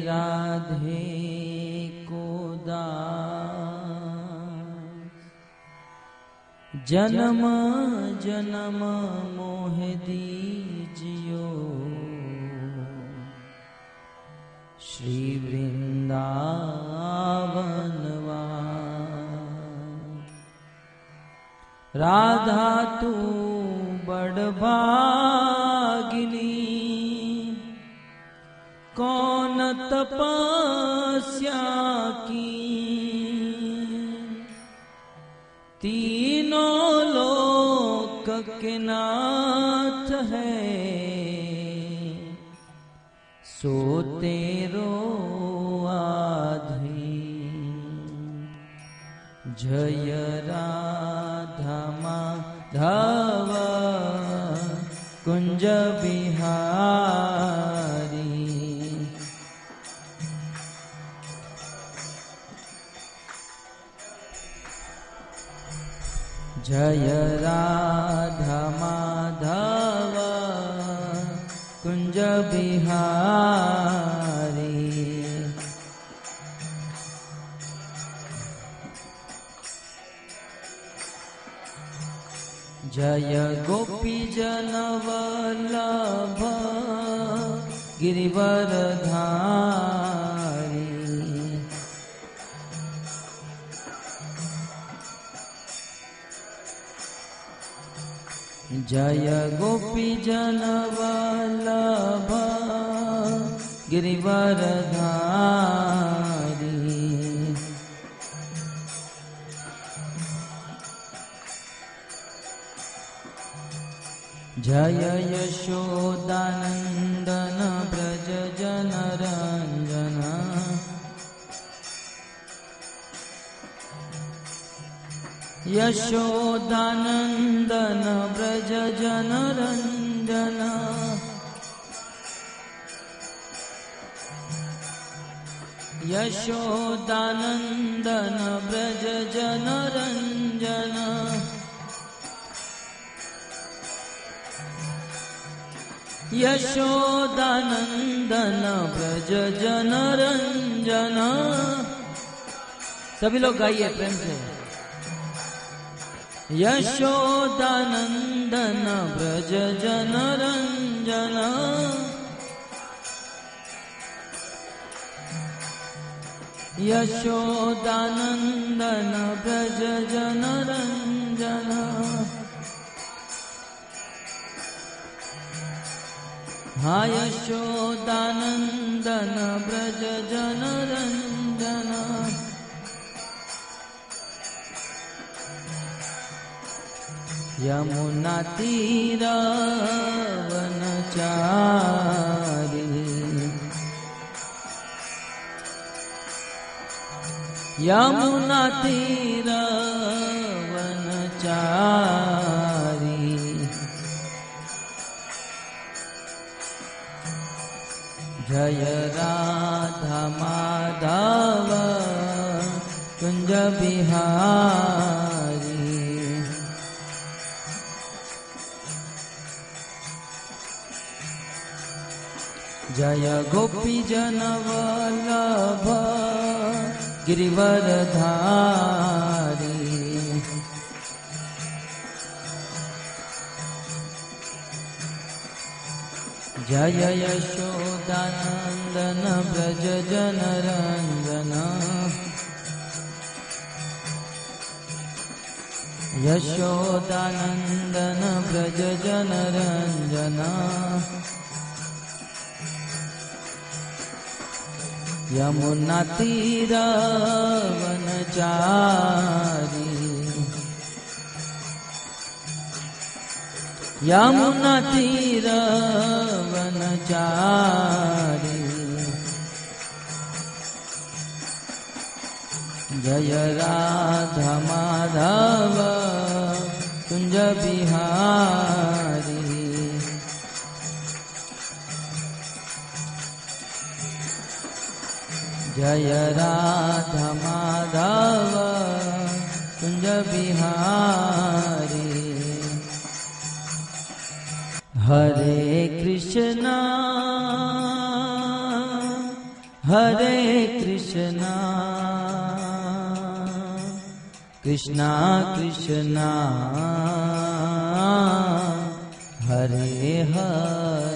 राधे को जन्म जन्म मोह दीजियो। श्री वृंदावनवा राधा तू बड़भागिनी कौन तपस्या की? तीनों लोक के नाथ है। सोते तेरो आधी। जय राधा माधव, कुंज बिहारी। जय राधमाधव माधव कुञ्जविहारी जय गोपी जनवल गिरिवरधा जय गोपी जनवल्लभ गिरिवरधारी। जय यशोदानन्दन व्रज जनरञ्जन यशोदानन्दन व्रज जनरञ्जन यशोदानन्दन व्रज जनरञ्जन यशोदानन्दन व्रज जनरञ्जन सभी लोग गाइए प्रेम से। यशोदानन्दन व्रज जनरञ्जन। यशोदानन्दन व्रज जनरञ्जन। हा यशोदानन्दन व्रज जनरञ्जन। यमुना तीरावनचारि यमुना तीरावनचारि जय राधा माधव कुञ्जविहा जय गोपी जन वल्लभ गिरिवरधारी जय यशोदानन्दन व्रज जनरञ्जन यशोदानन्दन व्रज जनरञ्जन यमुनातीरवनचारी यमुनातिरवनचारी जय राधा माधव कुञ्ज बिहार। जय राधा माधव कुञ्ज बिहारी। हरे कृष्णा हरे Krishna. Krishna Krishna. Hare Hare.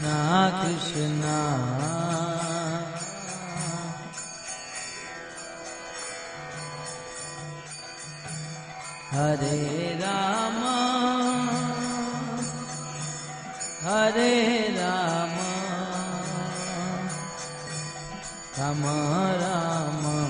Krishna Krishna Hare Rama Hare Rama Rama Rama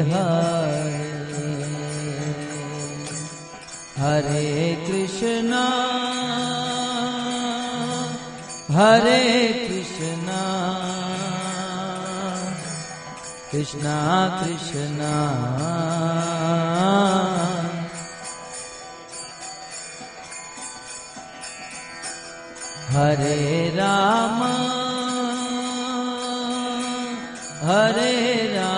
Hare Hare Krishna हरे कृष्णा कृष्णा कृष्णा। हरे राम हरे राम।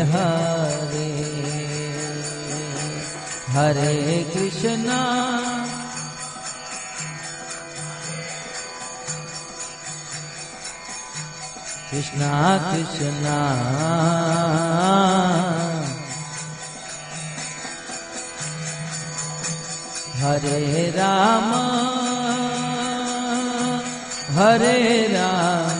हरे। हरे कृष्णा। कृष्णा कृष्णा। हरे राम। हरे राम।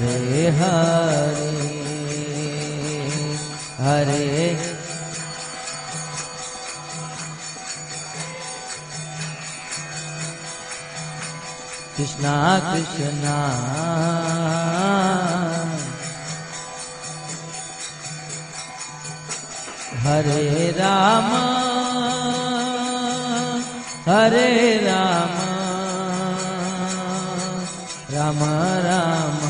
हरे हरे हरे। कृष्णा कृष्णा। हरे राम हरे राम। राम राम।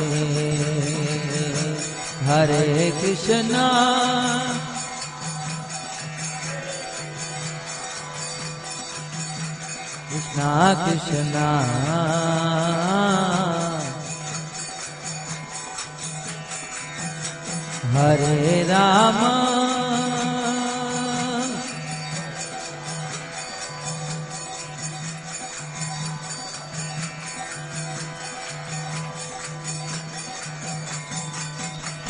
हरे कृष्णा। कृष्णा कृष्णा। हरे राम।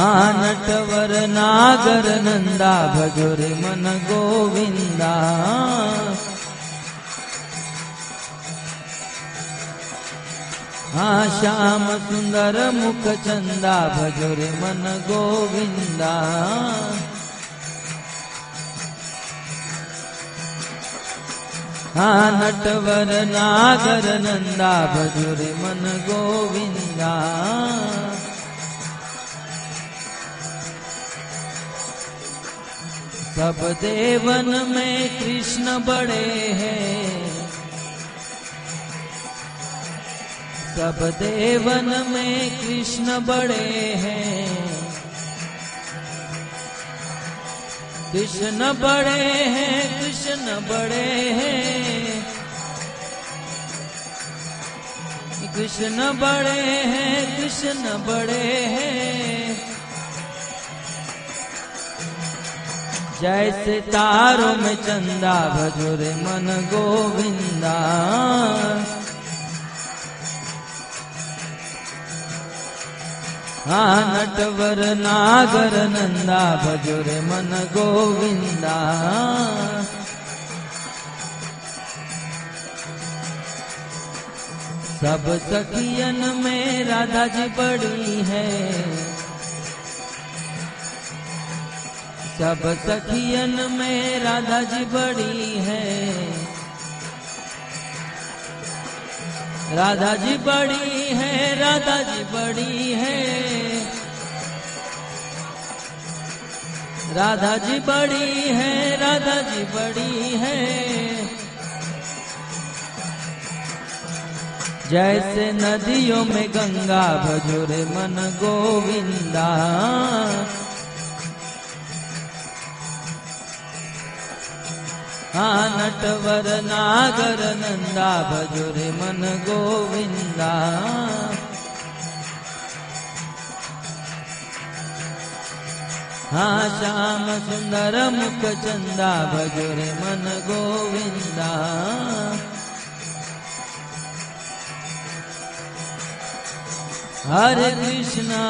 आनटवर नागर नन्दा भजुर मन गोवि श्याम सुन्दर चन्दा भजुर मन गोविन्दा। हा नटवर नागर नन्दा भजुर मन गोवि सब देवन में कृष्ण बड़े हैं। सब देवन में कृष्ण बड़े हैं। कृष्ण बड़े हैं, कृष्ण बड़े हैं। कृष्ण बड़े हैं, कृष्ण बड़े हैं। जैसे सितारो में चंदा भजुरे मन गोविंदा। हाँ नटवर नागर नंदा भजुरे मन गोविंदा। सब सखियन में राधा जी बड़ी है। सब सखियन में राधा जी बड़ी है। राधा जी बड़ी है राधा जी बड़ी है। राधा जी बड़ी है राधा जी बड़ी है। जैसे नदियों में गंगा, भजोरे मन गोविंदा। हाँ नटवर नागर नंदा भजोरे मन गोविंदा। हाँ श्याम सुंदर मुख चंदा भजोरे मन गोविंदा। हरे कृष्णा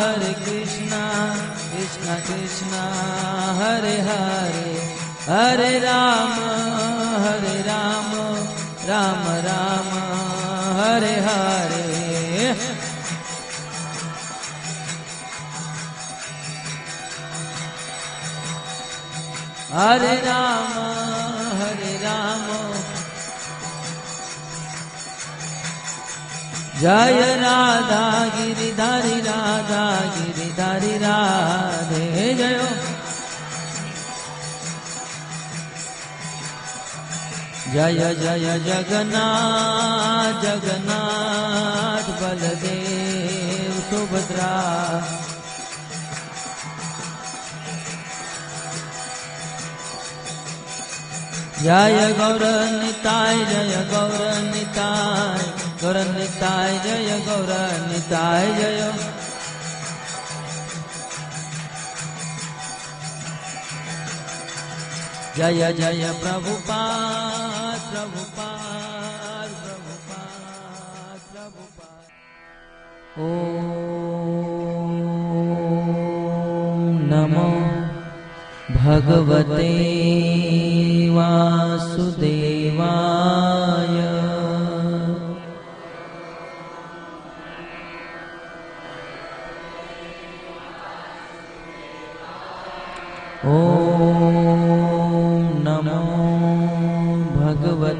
हरे कृष्णा कृष्णा कृष्णा, हरे हरे। हरे राम हरे राम राम राम हरे हरे। हरे राम हरे राम। जय राधा गिरिधारी राधा गिरिधारी राधे जय जय जय जगन्नाथ जगन्नाथ बलदेव सुभद्रा। जय गौरनिताय जय गौरनिताय गौरनिताय जय गौरनिताय जय गौ जय जय प्रभुपाद प्रभुपाद प्रभुपाद प्रभुपाद। ॐ नमो भगवते वासुदेवाय। ॐ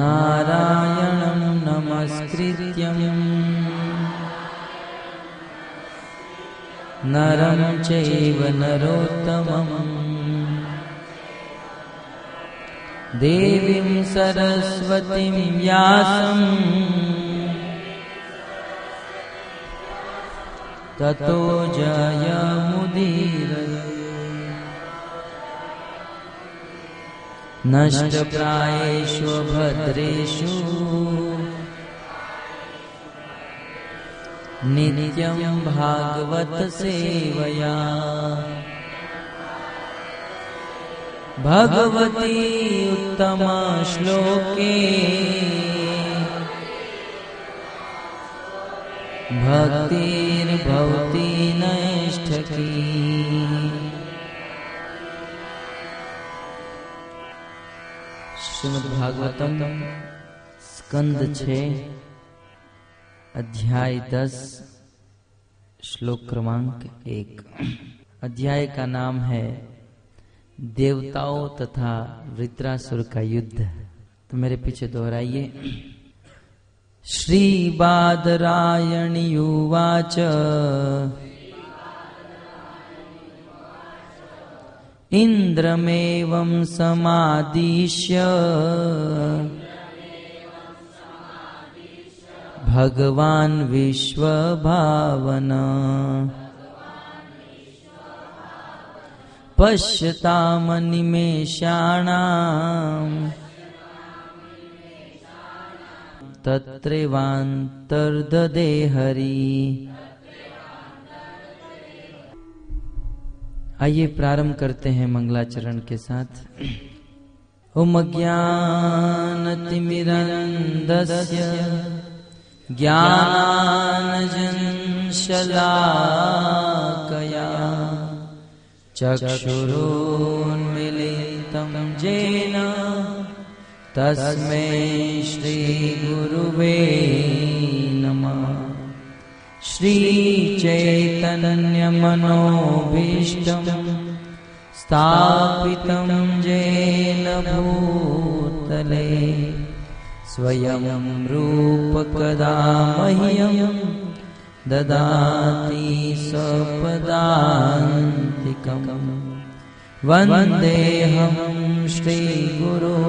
नारायणं नमस्कृत्यम् नरं चैव नरोत्तमम् देवीं सरस्वतीं व्यासम् ततो जयमुदीरये नष्टप्रायेषु भद्रेषु नित्यं भागवत सेवया। भगवती उत्तमा श्लोके। भक्तिर्भवती श्रीमद् भागवतम स्कंद अध्याय दस, श्लोक क्रमांक एक। अध्याय का नाम है, देवताओं तथा वृत्रासुर का युद्ध। तो मेरे पीछे दोहराइए। श्री बादरायणी उवाच इन्द्रमेवं समादिश्य। भगवान् विश्वभावना। पश्यतामनिमेषाणाम्। तत्रैवान्तर्ददे हरि आइए प्रारंभ करते हैं मंगलाचरण के साथ। ओम ज्ञान ज्ञानतिमिरन्दस्य ज्ञानानजनशलाकया। चक्षुरोन्मिलितं जेन तस्मै श्रीगुरुवे श्रीचैतन्यमनोभीष्टम् स्थापितं जेन भूतले स्वयं रूपकदा मह्यं ददाति स्वपदान्तिकम् वन्देऽहं श्रीगुरो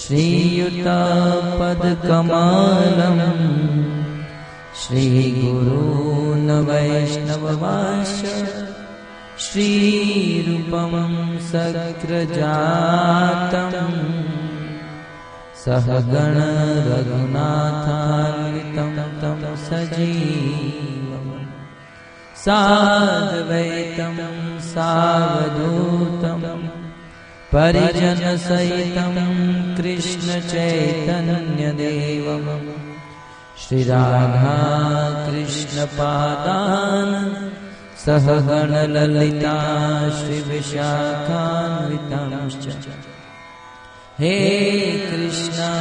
श्रीयुतपदकमलम् श्रीगुरून् वैष्णववाश श्रीरूपमं सग्रजातम् सरग्रजातमं तं सजीवम् साद्वैतं सावधूतम् परिजनसहितं कृष्णचैतनन्यदैवम् श्रीराधा कृष्णपादान् सह गणललिता श्रीविशाखान्वितांश्च हे कृष्णा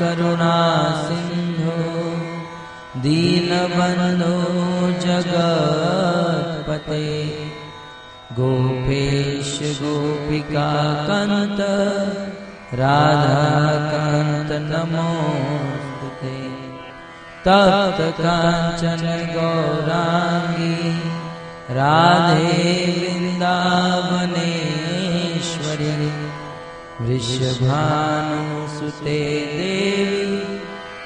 करुणा सिन्धो दीनबन्धो जगत्पते। गोपेश राधाकान्त नमोऽस्तु ते काञ्चन गौराङ्गी राधे वृन्दावनेश्वरी वृषभानुसुते देवी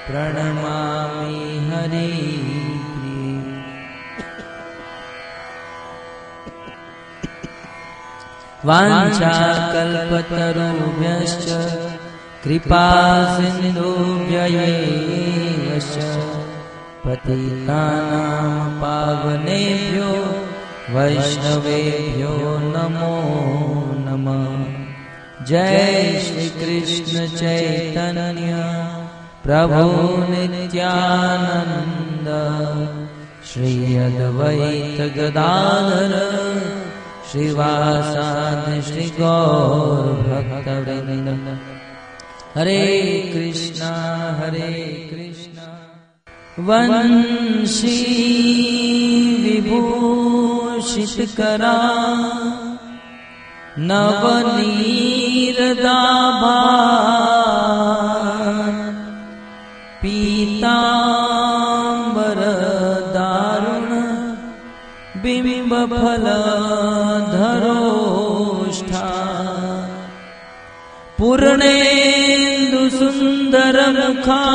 प्रणमामि हरि वाञ्छाकल्पतरुभ्यश्च कृपासिन दुव्यये च पतिना पावने नमो नमः। जय श्रीकृष्णचैतन्या प्रभो नित्यानन्द। श्री अद्वैतगदाधर गदानर श्रीगौरभक्तवृन्द। श्री गौ भगव हरे कृष्ण हरे कृष्ण। वंशी विभूषितकरा नवनीरदाभा पीताम्बरदारुण दारुण वि धरोष्ठे। सुन्दरमुखात्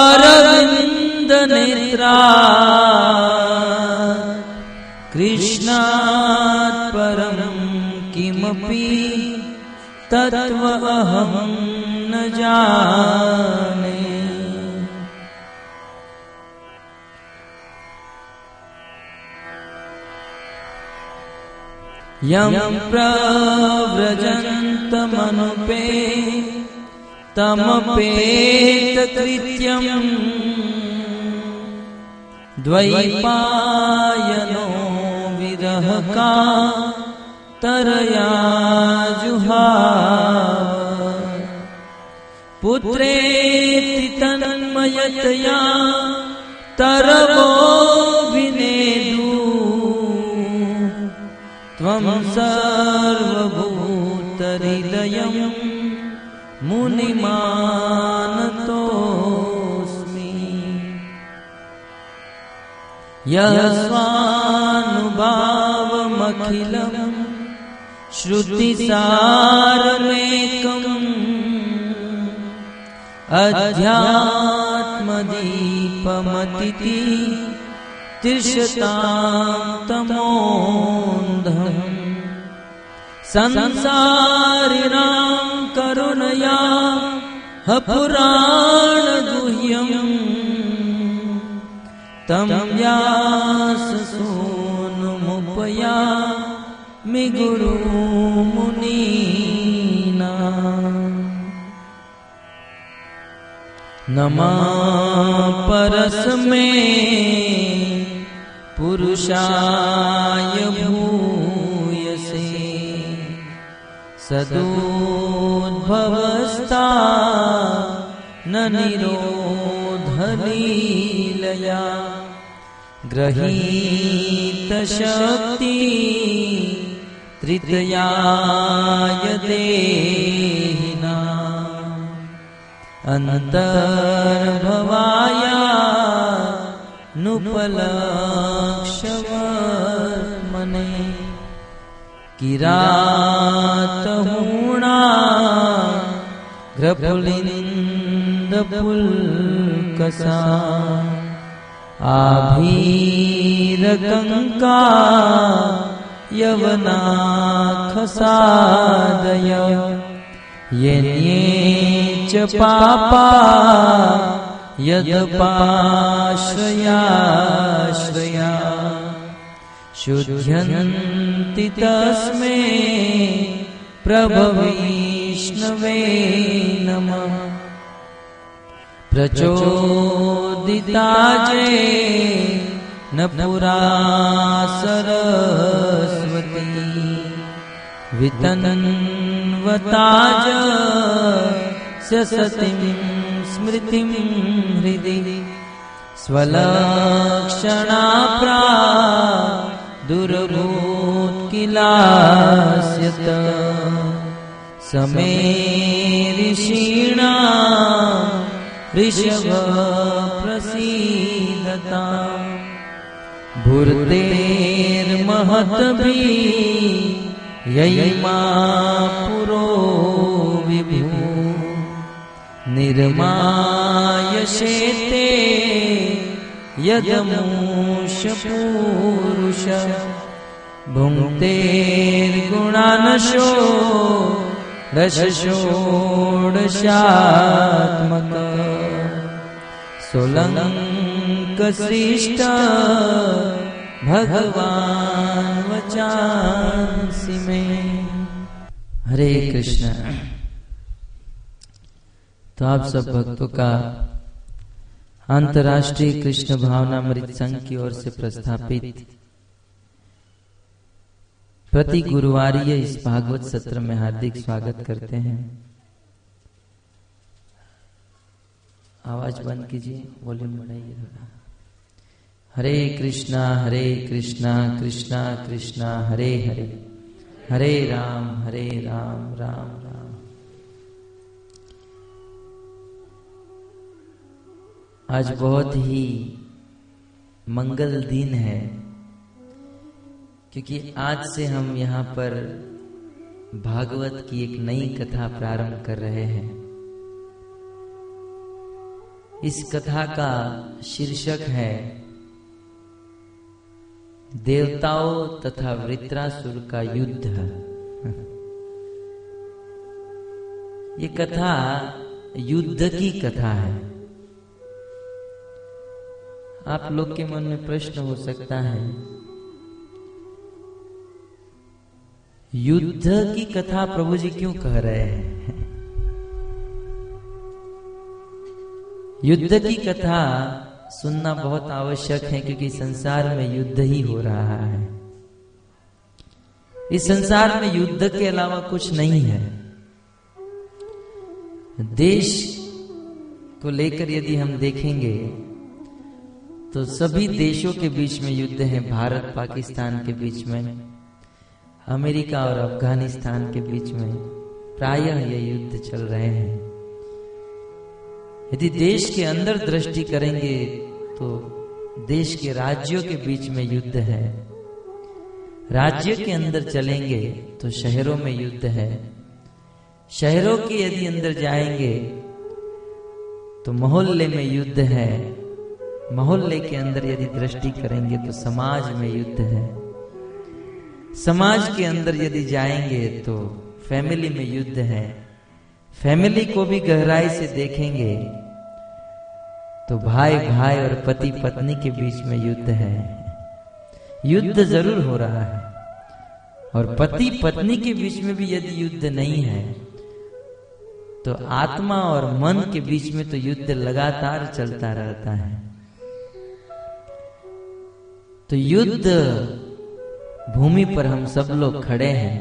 अरविन्दनेत्रा कृष्णात् परं किमपि तर्वहं न जाने यं प्रव्रजन्तमनुपे तमपेतकृत्यम् द्वैपायनो विरहका तरया जुहा। पुत्रेति तन्मयतया तरवोऽभिनेदु यस्वानुभावमखिलम् श्रुतिसारमेकम् अध्यात्मदीपमतिति तिष्ठतां तमोन्धम् संसारिणां करुणया पुराणगुह्यम् तं व्याससूनुमुपया मि गुरुमुनीना नमा परस्मे पुरुषाय भूयसे सदोद्भवस्ता न ीलया ग्रहीतशक्ति त्रिदयाय देहिना अनन्तर्भवाय नुपलक्षवर्मने बलक्षव मने ग्रपुलिन्दपुल्कसा आभीरकङ्का यवनाखसादय येन्ये च पापा यदपाश्रयाश्रया। शुध्यन्ति तस्मै प्रभवैष्णवे नमः प्रचोदिता जे न पुरा सरस्वती। वितन्वताज सतिं स्मृतिं हृदि। स्वलक्षणा प्रा दुर्भूत्किलास्यत। समे ऋषीणा ऋषभ प्रसीदता भूर्तेर्महद्भि ययिमा पुरो विभु। निर्मायशेते यदमूषपूरुष। भुङ्क्तेर्गुणानशो रसषोडशात्मक सोलङ्कशिष्ट भगवान वचांसी में। हरे कृष्ण। तो आप सब भक्तों का अंतर्राष्ट्रीय कृष्ण भावना मृत संघ की ओर से प्रस्थापित प्रति गुरुवार इस भागवत सत्र में हार्दिक स्वागत करते हैं। आवाज़ बंद कीजिए, वॉल्यूम बढ़ाइए थोड़ा। हरे कृष्णा हरे कृष्णा कृष्णा कृष्णा, हरे हरे। हरे राम हरे राम राम राम। आज बहुत ही मंगल दिन है, क्योंकि आज से हम यहाँ पर भागवत की एक नई कथा प्रारंभ कर रहे हैं। इस कथा का शीर्षक है। देवताओं तथा वृत्रासुर का युद्ध। ये कथा युद्ध की कथा है। आप लोग के मन में प्रश्न हो सकता है, युद्ध की कथा प्रभु जी क्यों कह रहे हैं? युद्ध की कथा सुनना बहुत आवश्यक है, क्योंकि संसार में युद्ध ही हो रहा है। इस संसार में युद्ध के अलावा कुछ नहीं है। देश को लेकर यदि हम देखेंगे तो सभी देशों के बीच में युद्ध है, भारत, पाकिस्तान के बीच में, अमेरिका और अफ़गानिस्तान के बीच में। प्रायः ये युद्ध चल रहे हैं। यदि देश के अंदर दृष्टि करेंगे तो देश के राज्यों के बीच में युद्ध है। राज्य के अंदर चलेंगे तो शहरों में युद्ध है। शहरों के यदि अंदर जाएँगे तो मोहल्ले में युद्ध है। मोहल्ले के अंदर यदि दृष्टि करेंगे तो समाज में युद्ध है। समाज के अंदर यदि जाएँगे तो फैमिली में युद्ध है। फैमिली को भी गहराई से देखेंगे। तो भाई भाई और पति, पत्नी के बीच में युद्ध है। युद्ध ज़रूर हो रहा है। और पति, पत्नी के बीच में भी यदि युद्ध नहीं है तो आत्मा और मन के बीच में तो युद्ध लगातार चलता रहता है। तो युद्ध भूमि पर हम सब लोग खड़े हैं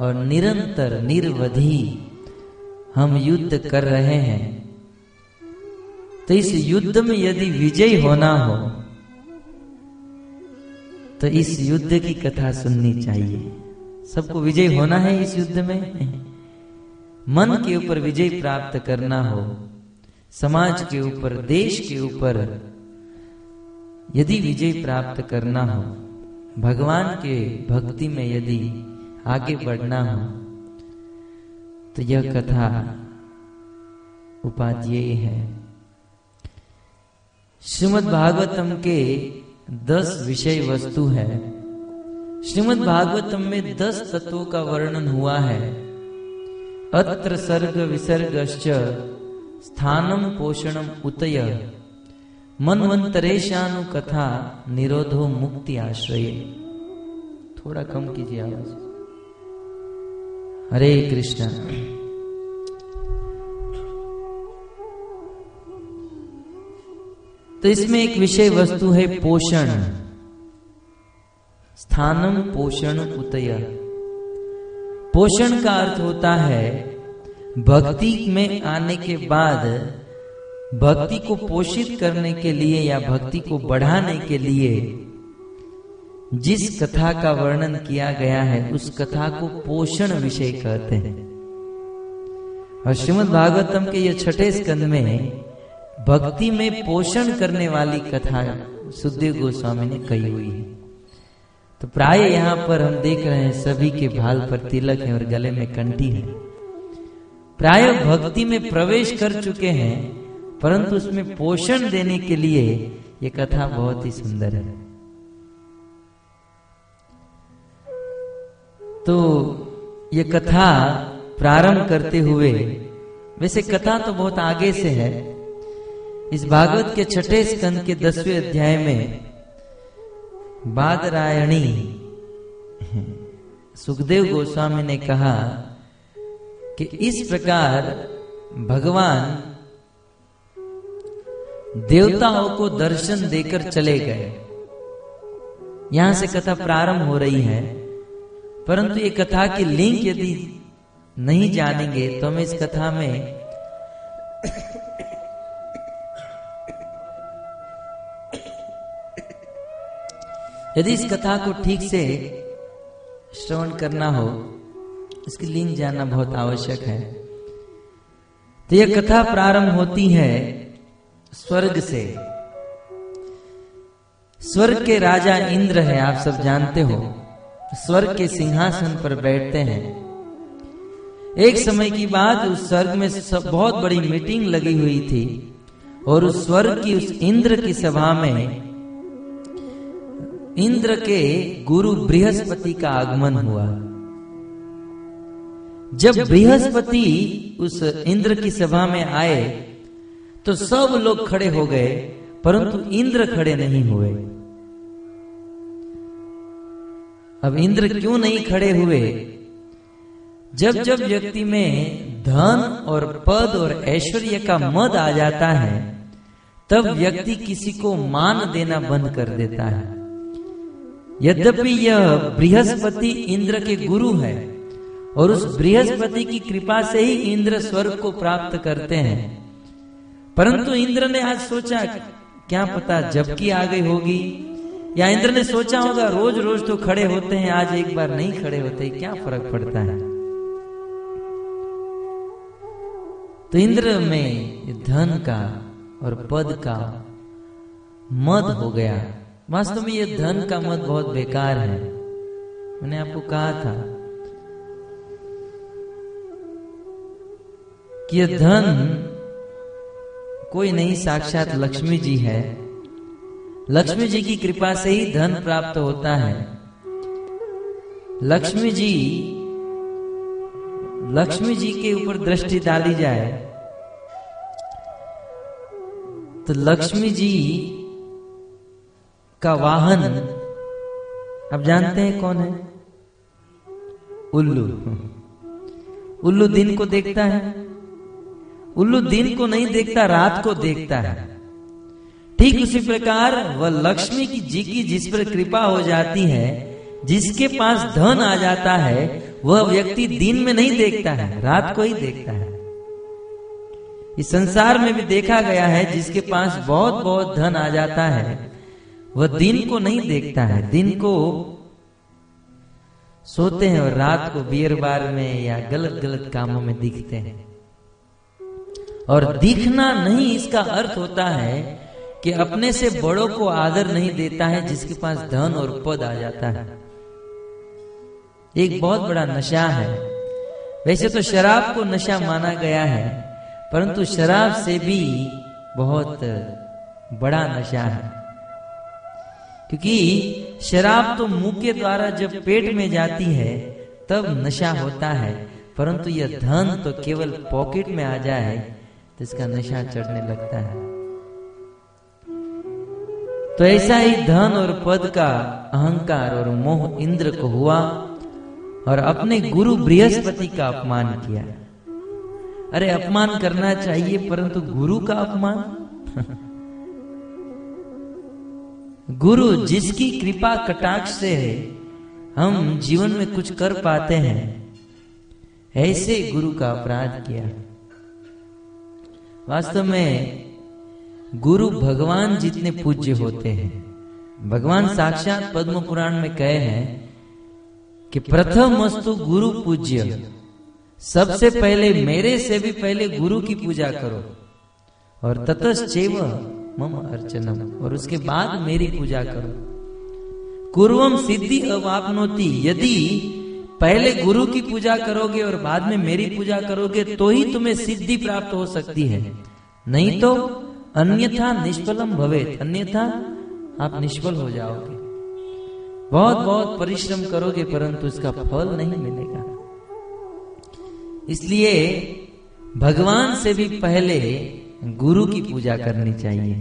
और निरंतर, निर्वधि हम युद्ध कर रहे हैं। तो इस युद्ध में यदि विजय होना हो तो इस युद्ध की कथा सुननी चाहिए। सबको विजय होना है इस युद्ध में? मन के ऊपर विजय प्राप्त करना हो, समाज के ऊपर, देश के ऊपर यदि विजय प्राप्त करना हो, भगवान के भक्ति में यदि आगे बढ़ना हो तो यह कथा उपाध्याय है। श्रीमद् भागवतम के दस विषय वस्तु है। श्रीमद् भागवतम में दस तत्वों का वर्णन हुआ है। अत्र सर्ग विसर्गश्च स्थानम पोषणम उतय। मनवंतरेशानु कथा निरोधो मुक्ति आश्रय। थोड़ा कम कीजिए आवाज़। हरे कृष्ण। तो इसमें एक विषय वस्तु है पोषण। स्थानम पोषण उतय। पोषण का अर्थ होता है, भक्ति में आने के बाद भक्ति को पोषित करने के लिए या भक्ति को बढ़ाने के लिए जिस कथा का वर्णन किया गया है, उस कथा को पोषण विषय कहते हैं। और श्रीमद भागवतम के ये छठे स्कंद में भक्ति में पोषण करने वाली कथा सुखदेव गोस्वामी ने कही हुई है। तो प्राय यहाँ पर हम देख रहे हैं सभी के भाल पर तिलक है और गले में कंठी है। प्राय भक्ति में प्रवेश कर चुके हैं, परंतु उसमें पोषण देने के लिए ये कथा बहुत ही सुंदर है। तो ये कथा प्रारंभ करते हुए, वैसे कथा तो बहुत आगे से है इस भागवत के छठे स्कंद के दसवें अध्याय में बादरायणी सुखदेव गोस्वामी ने कहा कि इस प्रकार भगवान देवताओं को दर्शन देकर चले गए। यहाँ से कथा प्रारंभ हो रही है, परंतु ये कथा की लिंक यदि नहीं जानेंगे तो हम इस कथा में यदि इस कथा को ठीक से श्रवण करना हो, इसकी लिंक जानना बहुत आवश्यक है। तो यह कथा प्रारंभ होती है स्वर्ग से। स्वर्ग के राजा इंद्र है, आप सब जानते हो। स्वर्ग के सिंहासन पर बैठते हैं। एक समय की बात, उस स्वर्ग में सब बहुत बड़ी मीटिंग लगी हुई थी और उस स्वर्ग की उस इंद्र की सभा में इंद्र के गुरु बृहस्पति का आगमन हुआ। जब बृहस्पति उस इंद्र की सभा में आए तो सब लोग खड़े हो गए, परंतु इंद्र खड़े नहीं हुए। अब इंद्र क्यों नहीं खड़े हुए? जब जब व्यक्ति में धन और पद और ऐश्वर्य का मद आ जाता है, तब व्यक्ति किसी को मान देना बंद कर देता है। यद्यपि यह बृहस्पति इंद्र के गुरु है और उस बृहस्पति की कृपा से ही इंद्र स्वर्ग को प्राप्त करते हैं। परंतु इंद्र ने आज सोचा, क्या पता जबकि आ गई होगी? या इंद्र ने सोचा होगा रोज रोज तो खड़े होते हैं, आज एक बार नहीं खड़े होते, क्या फ़र्क पड़ता है? तो इंद्र में धन का और पद का मद हो गया। वास्तव में ये धन का मत बहुत बेकार है। मैंने आपको कहा था कि यह धन कोई नहीं, साक्षात लक्ष्मी जी है। लक्ष्मी जी की कृपा से ही धन प्राप्त होता है। लक्ष्मी जी लक्ष्मी जी के ऊपर दृष्टि डाली जाए तो लक्ष्मी जी का वाहन। अब जानते हैं कौन है? उल्लू। उल्लू दिन को देखता है। उल्लू दिन को नहीं देखता, रात को देखता है। ठीक उसी प्रकार वह लक्ष्मी की जी की जिस पर कृपा हो जाती है, जिसके पास धन आ जाता है, वह व्यक्ति दिन में नहीं देखता है, रात को ही देखता है। इस संसार में भी देखा गया है, जिसके पास बहुत बहुत धन आ जाता है वह दिन को नहीं देखता है। दिन को सोते हैं और रात को बियर बार में या गलत गलत कामों में दिखते हैं। और दिखना नहीं इसका अर्थ होता है कि अपने से बड़ों को आदर नहीं देता है, जिसके पास धन और पद आ जाता है। एक बहुत बड़ा नशा है। वैसे तो शराब को नशा माना गया है, परंतु शराब से भी बहुत बड़ा नशा है। क्योंकि शराब तो मुँह के द्वारा जब पेट में जाती है, तब नशा होता है। परंतु यह धन तो केवल पॉकेट में आ जाए तो इसका नशा चढ़ने लगता है। तो ऐसा ही धन और पद का अहंकार और मोह इंद्र को हुआ और अपने गुरु बृहस्पति का अपमान किया। अरे, अपमान करना चाहिए, परंतु गुरु का अपमान? गुरु जिसकी कृपा कटाक्ष से है, हम जीवन में कुछ कर पाते हैं। ऐसे गुरु का अपराध किया। वास्तव में, गुरु भगवान जितने पूज्य होते हैं, भगवान साक्षात पद्म पुराण में कहे हैं कि प्रथम वस्तु गुरु पूज्य। सबसे पहले मेरे से भी पहले गुरु की पूजा करो, और ततश्चैव मम अर्चनम, और उसके बाद मेरी पूजा करो। कुरम सिद्धि अवापनोती, यदि पहले गुरु की पूजा करोगे और बाद में मेरी पूजा करोगे तो ही तुम्हें सिद्धि प्राप्त हो सकती है। नहीं तो अन्यथा निष्फलम भवे अन्यथा आप निष्फल हो जाओगे। बहुत बहुत परिश्रम करोगे, परंतु इसका फल नहीं मिलेगा। इसलिए भगवान से भी पहले गुरु की पूजा करनी चाहिए।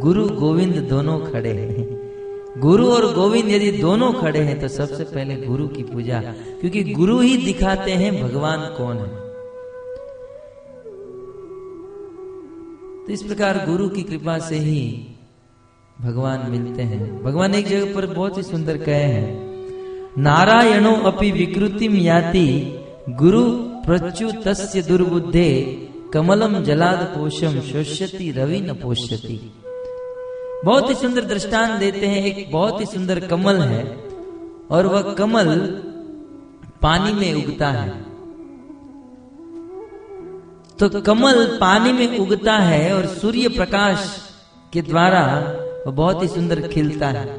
गुरु गोविंद दोनों खड़े हैं। गुरु और गोविंद यदि दोनों खड़े हैं तो सबसे पहले गुरु की पूजा, क्योंकि गुरु ही दिखाते हैं भगवान कौन है। तो इस प्रकार गुरु की कृपा से ही भगवान मिलते हैं। भगवान एक जगह पर बहुत ही सुंदर कहे हैं, नारायणो अपि विकृतिम याति, गुरु प्रच्युत दुर्बुद्धे कमलम जलाद पोषम, शोष्यति रवि न पोष्यति। बहुत ही सुंदर दृष्टांत देते हैं, एक बहुत ही सुंदर कमल है, और वह कमल पानी में उगता है। तो कमल पानी में उगता है और सूर्य प्रकाश के द्वारा वह बहुत ही सुंदर खिलता है।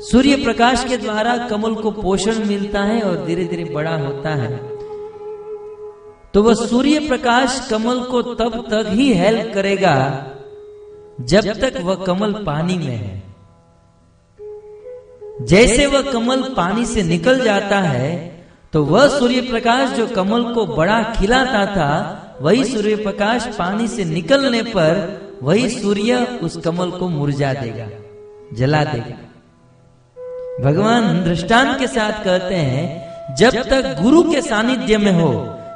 सूर्य प्रकाश के द्वारा कमल को पोषण मिलता है और धीरे धीरे बड़ा होता है। तो वह सूर्य प्रकाश कमल को तब तक ही हेल्प करेगा जब तक वह कमल पानी में है। जैसे वह कमल पानी से निकल जाता है तो वह सूर्य प्रकाश जो कमल को बड़ा खिलाता था, वही सूर्य प्रकाश पानी से निकलने पर वही सूर्य उस कमल को मुरझा देगा, जला देगा। भगवान दृष्टांत के साथ कहते हैं, जब तक गुरु के सानिध्य में हो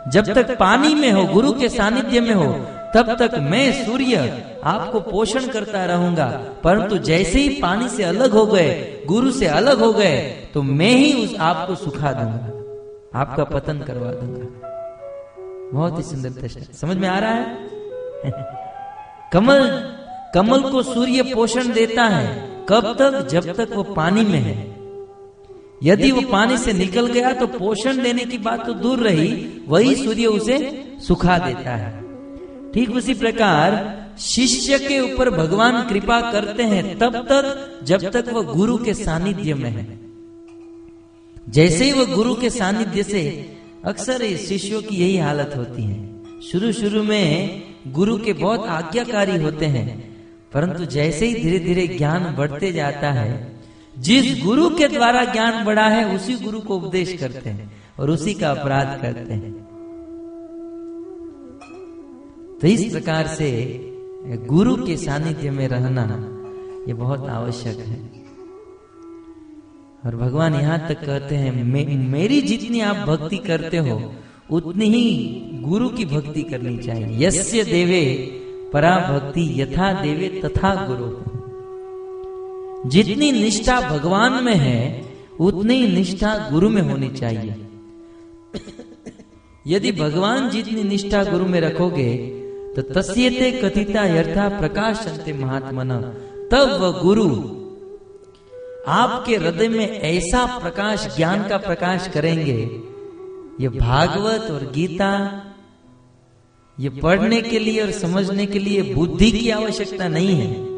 जब तक पानी में हो गुरु के सानिध्य में हो तब तक मैं सूर्य आपको पोषण करता रहूँगा। परंतु जैसे ही पानी से अलग हो गए गुरु से अलग हो गए तो मैं ही उस आपको सुखा दूँगा आपका पतन करवा दूँगा। बहुत ही सुंदर दृष्टि समझ में आ रहा है? कमल कमल को सूर्य पोषण देता है। कब तक? जब तक वो पानी में है। यदि वो पानी से निकल गया तो पोषण देने की बात तो दूर रही वही सूर्य उसे सुखा देता है। ठीक उसी प्रकार शिष्य के ऊपर भगवान कृपा करते हैं तब तक जब तक वह गुरु के सानिध्य में है। जैसे ही वह गुरु के सानिध्य से अक्सर शिष्यों की यही हालत होती है। शुरू शुरू में गुरु के बहुत आज्ञाकारी होते हैं परंतु जैसे ही धीरे धीरे ज्ञान बढ़ते जाता है जिस गुरु के द्वारा ज्ञान बढ़ा है उसी गुरु को उपदेश करते हैं और उसी का अपराध करते हैं। तो इस प्रकार से गुरु के सानिध्य में रहना ये बहुत आवश्यक है। और भगवान यहाँ तक कहते हैं मे, मेरी जितनी आप भक्ति करते हो उतनी ही गुरु की भक्ति करनी चाहिए। यस्य देवे परा भक्ति यथा देवे तथा गुरु। जितनी निष्ठा भगवान में है, उतनी निष्ठा गुरु में होनी चाहिए। यदि भगवान जितनी निष्ठा गुरु में रखोगे तो तस्यते कथिता यर्था प्रकाशनते महात्मन। तब वह गुरु आपके हृदय में ऐसा प्रकाश, ज्ञान का प्रकाश करेंगे, ये भागवत और गीता, ये पढ़ने के लिए और समझने के लिए बुद्धि की आवश्यकता नहीं है।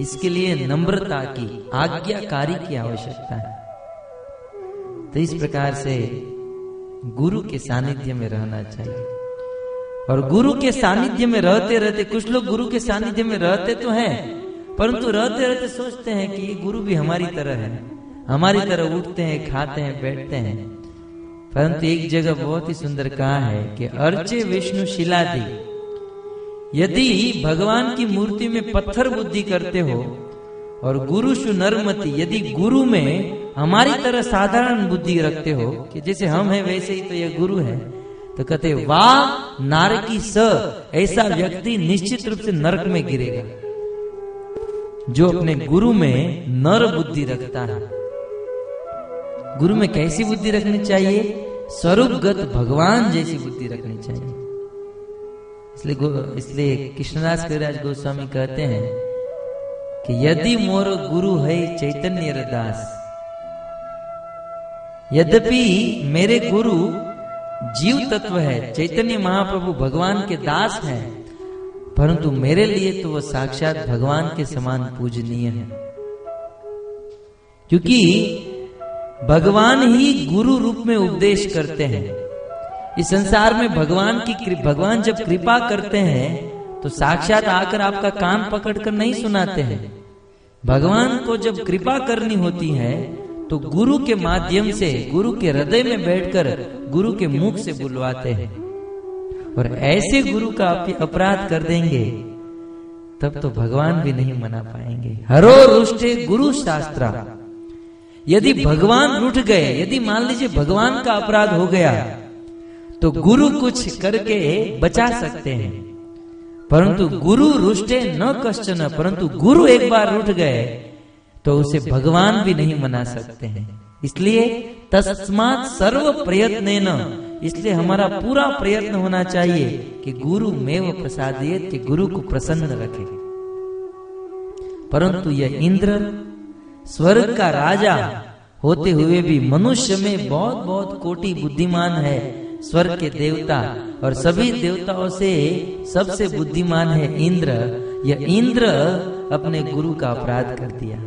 इसके लिए नम्रता की, आज्ञाकारी की आवश्यकता है। तो इस प्रकार से गुरु के सानिध्य में रहना चाहिए। और गुरु के सानिध्य में रहते रहते, कुछ लोग गुरु के सानिध्य में रहते तो हैं, परंतु रहते रहते सोचते हैं कि ये गुरु भी हमारी तरह है। हमारी तरह उठते हैं, खाते हैं, बैठते हैं। परंतु एक जगह बहुत ही सुंदर कहा है कि अर्चे विष्णु शिलादि। यदि भगवान की मूर्ति में पत्थर बुद्धि करते हो और गुरु सु नरमति यदि गुरु में हमारी तरह साधारण बुद्धि रखते हो कि जैसे हम हैं वैसे ही तो ये गुरु है तो कहते वाह, नारकी स, ऐसा व्यक्ति निश्चित रूप से नरक में गिरेगा, जो अपने गुरु में नर बुद्धि रखता है। गुरु में कैसी बुद्धि रखनी चाहिए? स्वरूपगत भगवान जैसी बुद्धि रखनी चाहिए। इसलिए इसलिए कृष्णदास कविराज गोस्वामी कहते हैं कि यदि मोर गुरु है चैतन्य दास यद्यपि मेरे गुरु जीव तत्व है, चैतन्य महाप्रभु भगवान के दास हैं, परंतु मेरे लिए तो वह साक्षात भगवान के समान पूजनीय है। क्योंकि भगवान ही गुरु रूप में उपदेश करते हैं। इस संसार में भगवान की भगवान जब कृपा करते हैं तो साक्षात आकर आपका कान पकड़कर नहीं सुनाते हैं। भगवान को जब कृपा करनी होती है तो गुरु के माध्यम से, गुरु के हृदय में बैठकर गुरु के मुख से बुलवाते हैं। और ऐसे गुरु का आप अपराध कर देंगे, तब तो भगवान भी नहीं मना पाएँगे। हरो रुष्टे गुरु शास्त्र। यदि भगवान रुठ गए, यदि मान लीजिए भगवान का अपराध हो गया तो गुरु कुछ करके बचा सकते हैं। परंतु गुरु रुष्टे न कश्चन परंतु गुरु एक बार रुठ गए तो उसे भगवान भी नहीं मना सकते हैं। इसलिए तस्मात सर्व प्रयत्न इसलिए हमारा पूरा प्रयत्न होना चाहिए कि गुरु मेव प्रसाद कि गुरु को प्रसन्न रखे। परंतु यह इंद्र, स्वर्ग का राजा, होते हुए भी मनुष्य में बहुत बहुत कोटि बुद्धिमान है। स्वर्ग के देवता और सभी देवताओं से सबसे बुद्धिमान है इंद्र। यह इंद्र अपने गुरु का अपराध कर दिया।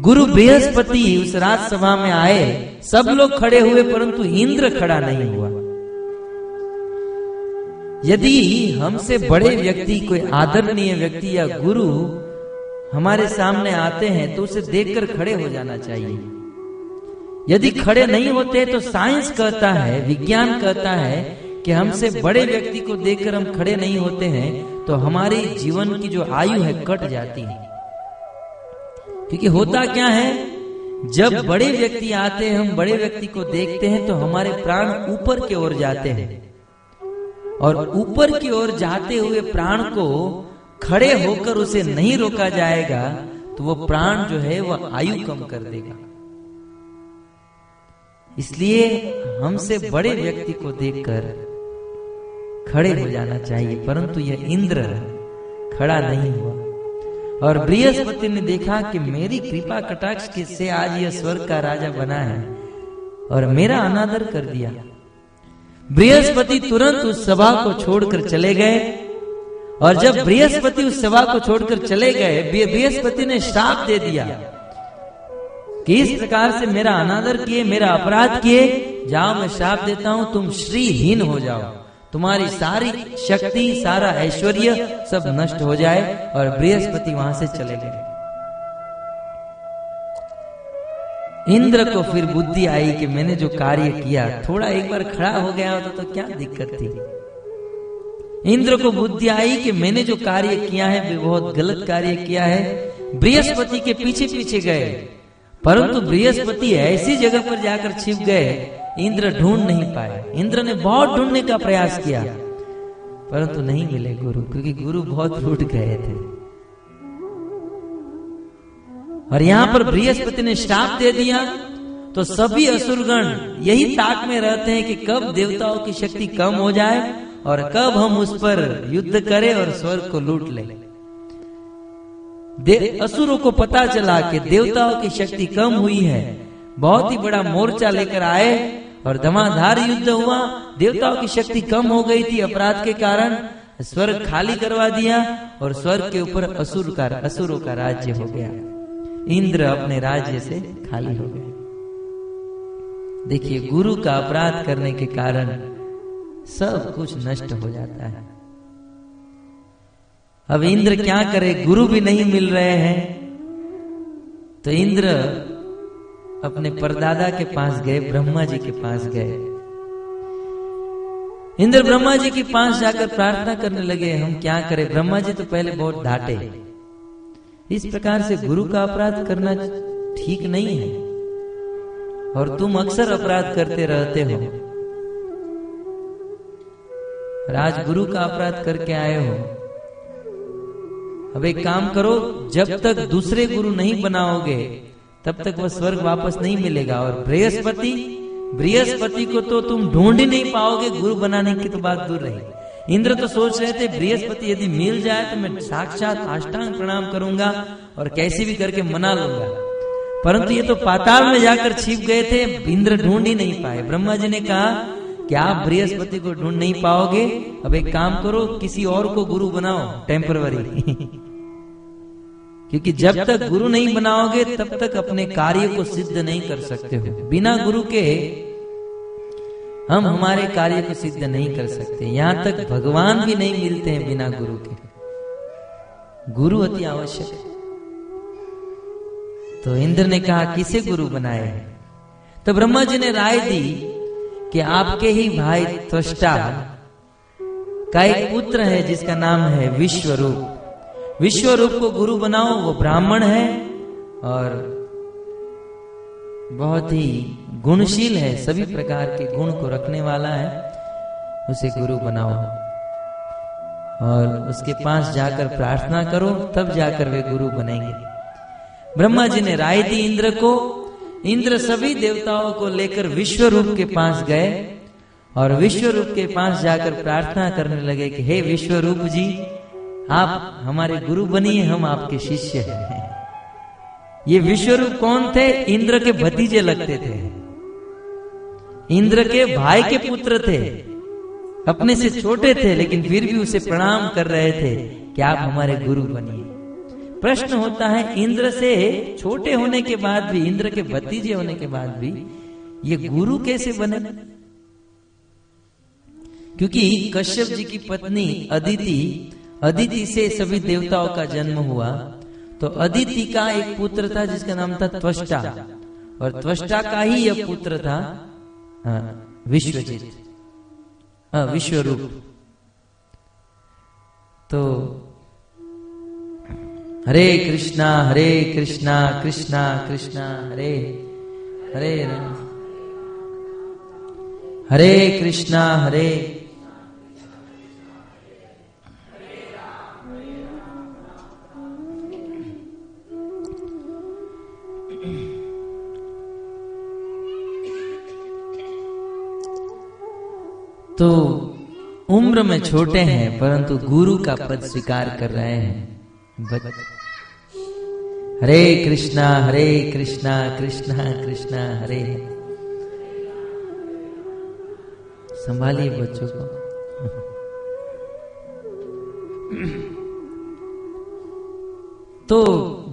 गुरु बृहस्पति उस राजसभा में आए। सब लोग खड़े हुए, परंतु इंद्र खड़ा नहीं हुआ। यदि हमसे बड़े व्यक्ति, कोई आदरणीय व्यक्ति या गुरु हमारे सामने आते हैं तो उसे देखकर खड़े हो जाना चाहिए। यदि खड़े नहीं होते तो साइंस कहता है विज्ञान कहता है कि हमसे बड़े व्यक्ति को देखकर हम खड़े नहीं होते हैं तो हमारे जीवन की जो आयु है कट जाती है। क्योंकि होता क्या है जब बड़े व्यक्ति आते हैं हम बड़े व्यक्ति को देखते हैं तो हमारे प्राण ऊपर की ओर जाते हैं। और ऊपर की ओर जाते हुए प्राण को खड़े होकर उसे नहीं रोका जाएगा तो वो प्राण जो है वह आयु कम कर देगा इसलिए हमसे बड़े व्यक्ति को देखकर खड़े हो जाना चाहिए, परंतु यह इंद्र खड़ा नहीं हुआ। और बृहस्पति ने देखा कि मेरी कृपा कटाक्ष के से आज यह स्वर्ग का राजा बना है और मेरा अनादर कर दिया। बृहस्पति तुरंत उस सभा को छोड़कर चले गए और जब बृहस्पति उस सभा को छोड़कर चले गए, बृहस्पति ने श्राप दे दिया कि इस प्रकार से मेरा अनादर किए, मेरा अपराध किए, जाओ मैं श्राप देता हूँ, तुम श्रीहीन हो जाओ। तुम्हारी सारी शक्ति, सारा ऐश्वर्य सब नष्ट हो जाए और बृहस्पति वहाँ से चले गए। इंद्र को फिर बुद्धि आई कि मैंने जो कार्य किया, थोड़ा एक बार खड़ा हो गया होता तो क्या दिक्कत थी? इंद्र को बुद्धि आई कि मैंने जो कार्य किया है, वे बहुत गलत कार्य किया है। बृहस्पति के पीछे पीछे गए। परंतु बृहस्पति ऐसी जगह पर जाकर छिप गए, इंद्र ढूंढ नहीं पाए। इंद्र ने बहुत ढूँढने का प्रयास किया, परंतु नहीं मिले गुरु, क्योंकि गुरु बहुत रूट गए थे। और यहाँ पर बृहस्पति ने श्राप दे दिया तो सभी असुरगण यही ताक में रहते हैं कि कब देवताओं की शक्ति कम हो जाए और कब हम उस पर युद्ध करें और स्वर्ग को लूट लें। असुरों को पता चला कि देवताओं की शक्ति कम हुई है। बहुत ही बड़ा मोर्चा लेकर आए और धमाधार युद्ध हुआ। देवताओं की शक्ति कम हो गई थी अपराध के कारण। स्वर्ग खाली करवा दिया और स्वर्ग के ऊपर असुर का, असुरों का राज्य हो गया। इंद्र अपने राज्य से खाली हो गए। देखिए, गुरु का अपराध करने के कारण सब कुछ नष्ट हो जाता है। अब इंद्र क्या करे? गुरु भी नहीं मिल रहे हैं। तो इंद्र अपने परदादा के पास गए ब्रह्मा जी के पास गए। इंद्र ब्रह्मा जी के पास जाकर प्रार्थना करने लगे हम क्या करें? ब्रह्मा जी तो पहले बहुत डांटे। इस प्रकार से गुरु का अपराध करना ठीक नहीं है। और तुम अक्सर अपराध करते रहते हो। राजगुरु का अपराध करके आए हो। अब एक काम करो, जब तक दूसरे गुरु नहीं बनाओगे, तब तक वह स्वर्ग वापस नहीं मिलेगा। और बृहस्पति बृहस्पति को तो तुम ढूंढ ही नहीं पाओगे, गुरु बनाने की तो बात दूर रही। इंद्र तो सोच रहे थे, बृहस्पति यदि मिल जाए तो मैं साक्षात अष्टांग प्रणाम करूँगा और कैसे भी करके मना लूँगा। परंतु ये तो पाताल में जाकर छिप गए थे, इंद्र ढूंढ ही नहीं पाए। ब्रह्मा जी ने कहा कि आप बृहस्पति को ढूंढ नहीं पाओगे? अब एक काम करो, किसी और को गुरु बनाओ टेम्परवरी क्योंकि जब तक गुरु नहीं बनाओगे तब तक अपने कार्य को सिद्ध नहीं कर सकते हो। बिना गुरु के हम हमारे कार्य को सिद्ध नहीं कर सकते। यहाँ तक भगवान भी नहीं मिलते हैं बिना गुरु के। गुरु अति आवश्यक है। तो इंद्र ने कहा किसे गुरु बनाए हैं? तो ब्रह्मा जी ने राय दी कि आपके ही भाई त्वष्टा का एक पुत्र है जिसका नाम है विश्वरूप। विश्वरूप को गुरु बनाओ, वो ब्राह्मण है और बहुत ही गुणशील है, सभी प्रकार के गुण को रखने वाला है, उसे गुरु बनाओ। और उसके पास जाकर प्रार्थना करो, तब जाकर वे गुरु बनेंगे। ब्रह्मा जी ने राय दी इंद्र को, इंद्र सभी देवताओं को लेकर विश्व रूप के पास गए और विश्व रूप के पास जाकर प्रार्थना करने लगे कि, हे विश्व रूप जी आप हमारे गुरु बनिए, हम आपके शिष्य हैं। ये विश्वरूप कौन थे? इंद्र के भतीजे लगते थे। इंद्र के भाई के पुत्र थे। अपने से छोटे थे, लेकिन फिर भी उसे प्रणाम कर रहे थे कि आप हमारे गुरु बनिए। प्रश्न होता है, इंद्र से छोटे होने के बाद भी, इंद्र के भतीजे होने के बाद भी, ये गुरु कैसे बने? क्योंकि कश्यप जी की पत्नी अदिति अदिति से सभी देवताओं का जन्म हुआ। तो अदिति का एक पुत्र था, जिसका नाम था त्वष्टा। और त्वष्टा का ही यह पुत्र था विश्वजीत। विश्वरूप। तो हरे कृष्णा हरे कृष्णा कृष्णा कृष्णा, हरे हरे राम। हरे कृष्णा, हरे तो उम्र में छोटे हैं, परंतु गुरु का पद स्वीकार कर रहे हैं। हरे कृष्णा हरे कृष्णा कृष्णा कृष्णा, हरे। संभालिए बच्चों को। तो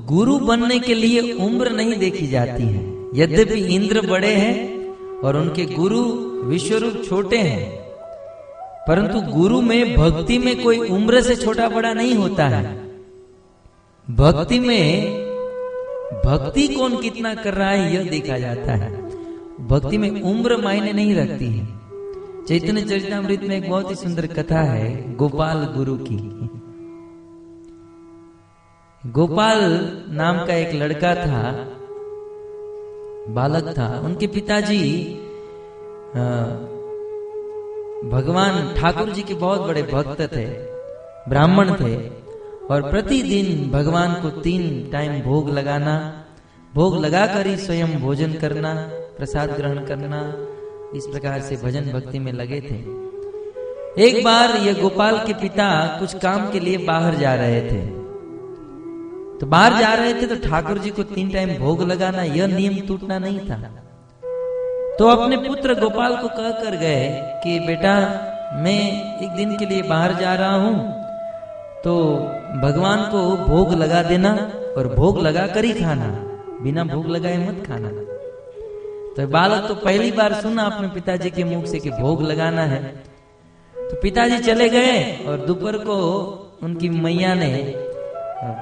गुरु बनने के लिए उम्र नहीं देखी जाती है। यद्यपि इंद्र बड़े हैं और उनके गुरु विश्वरूप छोटे हैं परंतु गुरु में भक्ति में कोई उम्र से छोटा बड़ा नहीं होता है। भक्ति में भक्ति कौन कितना कर रहा है यह देखा जाता है। भक्ति में उम्र मायने नहीं रखती है। चैतन्य चरितमृत में एक बहुत ही सुंदर कथा है गोपाल गुरु की। गोपाल नाम का एक लड़का था बालक था उनके पिताजी भगवान ठाकुर जी के बहुत बड़े भक्त थे, ब्राह्मण थे, और प्रतिदिन भगवान को तीन टाइम भोग लगाना, भोग लगाकर ही स्वयं भोजन करना, प्रसाद ग्रहण करना, इस प्रकार से भजन भक्ति में लगे थे। एक बार ये गोपाल के पिता कुछ काम के लिए बाहर जा रहे थे। तो बाहर जा रहे थे तो ठाकुर जी को तीन टाइम भोग लगाना, यह नियम टूटना नहीं था। तो अपने पुत्र गोपाल को कह कर गए कि, बेटा, मैं एक दिन के लिए बाहर जा रहा हूँ। तो भगवान को भोग लगा देना और भोग लगा कर ही खाना, बिना भोग लगाए मत खाना। तो बालक तो पहली बार सुना अपने पिताजी के मुख से कि भोग लगाना है। तो पिताजी चले गए और दोपहर को उनकी मैया ने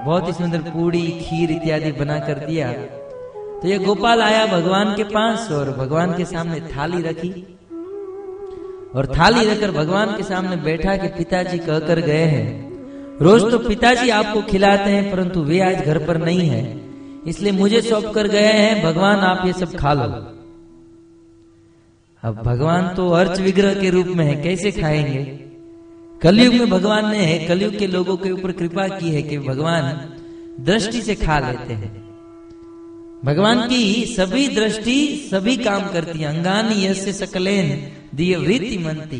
बहुत ही सुंदर पूड़ी, खीर इत्यादि बना कर दिया। तो ये गोपाल आया भगवान के पास और भगवान के सामने थाली रखी। और थाली रखकर भगवान के सामने बैठा के पिताजी कहकर गए हैं, रोज तो पिताजी आपको खिलाते हैं, परंतु वे आज घर पर नहीं है। इसलिए मुझे सौंप कर गए हैं, भगवान आप ये सब खा लो। अब भगवान तो अर्च विग्रह के रूप में है, कैसे खाएँगे? कलयुग में भगवान ने कलयुग के लोगों के ऊपर कृपा की है कि भगवान दृष्टि से खा लेते हैं। भगवान की सभी दृष्टि सभी काम करती है। अंगानी यसे सकलेन दिय वृत्ति मनती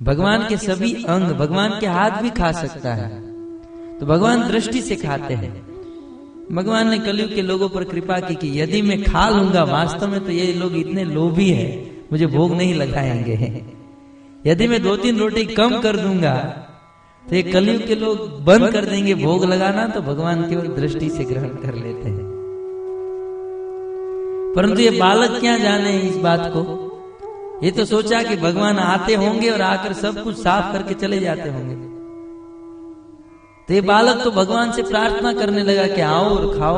भगवान के सभी अंग भगवान के हाथ भी खा सकता है। तो भगवान दृष्टि से खाते हैं। भगवान ने कलयुग के लोगों पर कृपा की कि यदि मैं खा लूँगा वास्तव में तो ये लोग इतने लोभी है मुझे भोग नहीं लगाएँगे। यदि मैं दो तीन रोटी कम कर दूँगा तो ये कलयुग के लोग बंद कर देंगे भोग लगाना तो भगवान केवल दृष्टि से ग्रहण कर लेते हैं। परंतु ये बालक क्या जाने इस बात को? ये तो सोचा कि भगवान आते होंगे और आकर सब कुछ साफ़ करके चले जाते होंगे। तो ये बालक तो भगवान से प्रार्थना करने लगा कि आओ और खाओ।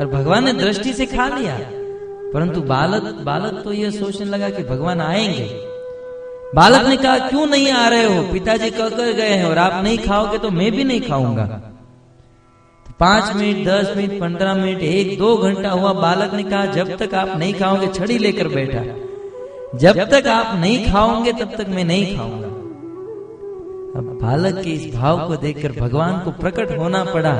और भगवान ने दृष्टि से खा लिया। परंतु बालक बालक तो यह सोचने लगा कि भगवान आएँगे। बालक ने कहा, क्यों नहीं आ रहे हो? पिताजी कहकर गए हैं और आप नहीं खाओगे तो मैं भी नहीं खाऊँगा। पाँच मिनट, दस मिनट, पंद्रह मिनट, एक, दो घंटा हुआ बालक ने कहा, जब तक आप नहीं खाओगे, छड़ी लेकर बैठा जब तक आप नहीं खाओगे, तब तक मैं नहीं खाऊँगा। अब बालक के इस भाव को देखकर भगवान को प्रकट होना पड़ा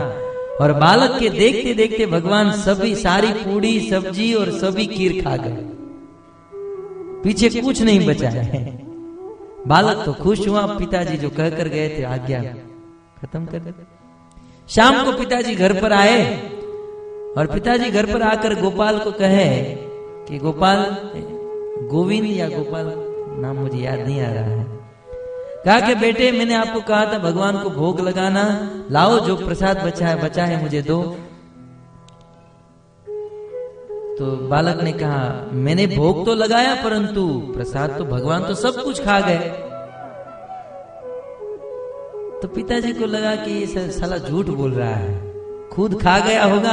और बालक के देखते देखते भगवान सभी सारी पूड़ी, सब्ज़ी और सभी खीर खा गए। पीछे कुछ नहीं बचा है। बालक तो खुश हुआ, पिताजी जो कहकर गए थे, आज्ञा खत्म कर शाम को पिताजी घर पर आए और पिताजी घर पर आकर गोपाल को कहे कि गोपाल, गोविंद या गोपाल, नाम मुझे याद नहीं आ रहा है। कहा कि बेटे, मैंने आपको कहा था भगवान को भोग लगाना, लाओ जो प्रसाद बचा है बचा है मुझे दो। तो बालक ने कहा, मैंने भोग तो लगाया, परंतु प्रसाद तो भगवान तो सब कुछ खा गए। तो पिताजी को लगा कि ये साला झूठ बोल रहा है। खुद खा गया होगा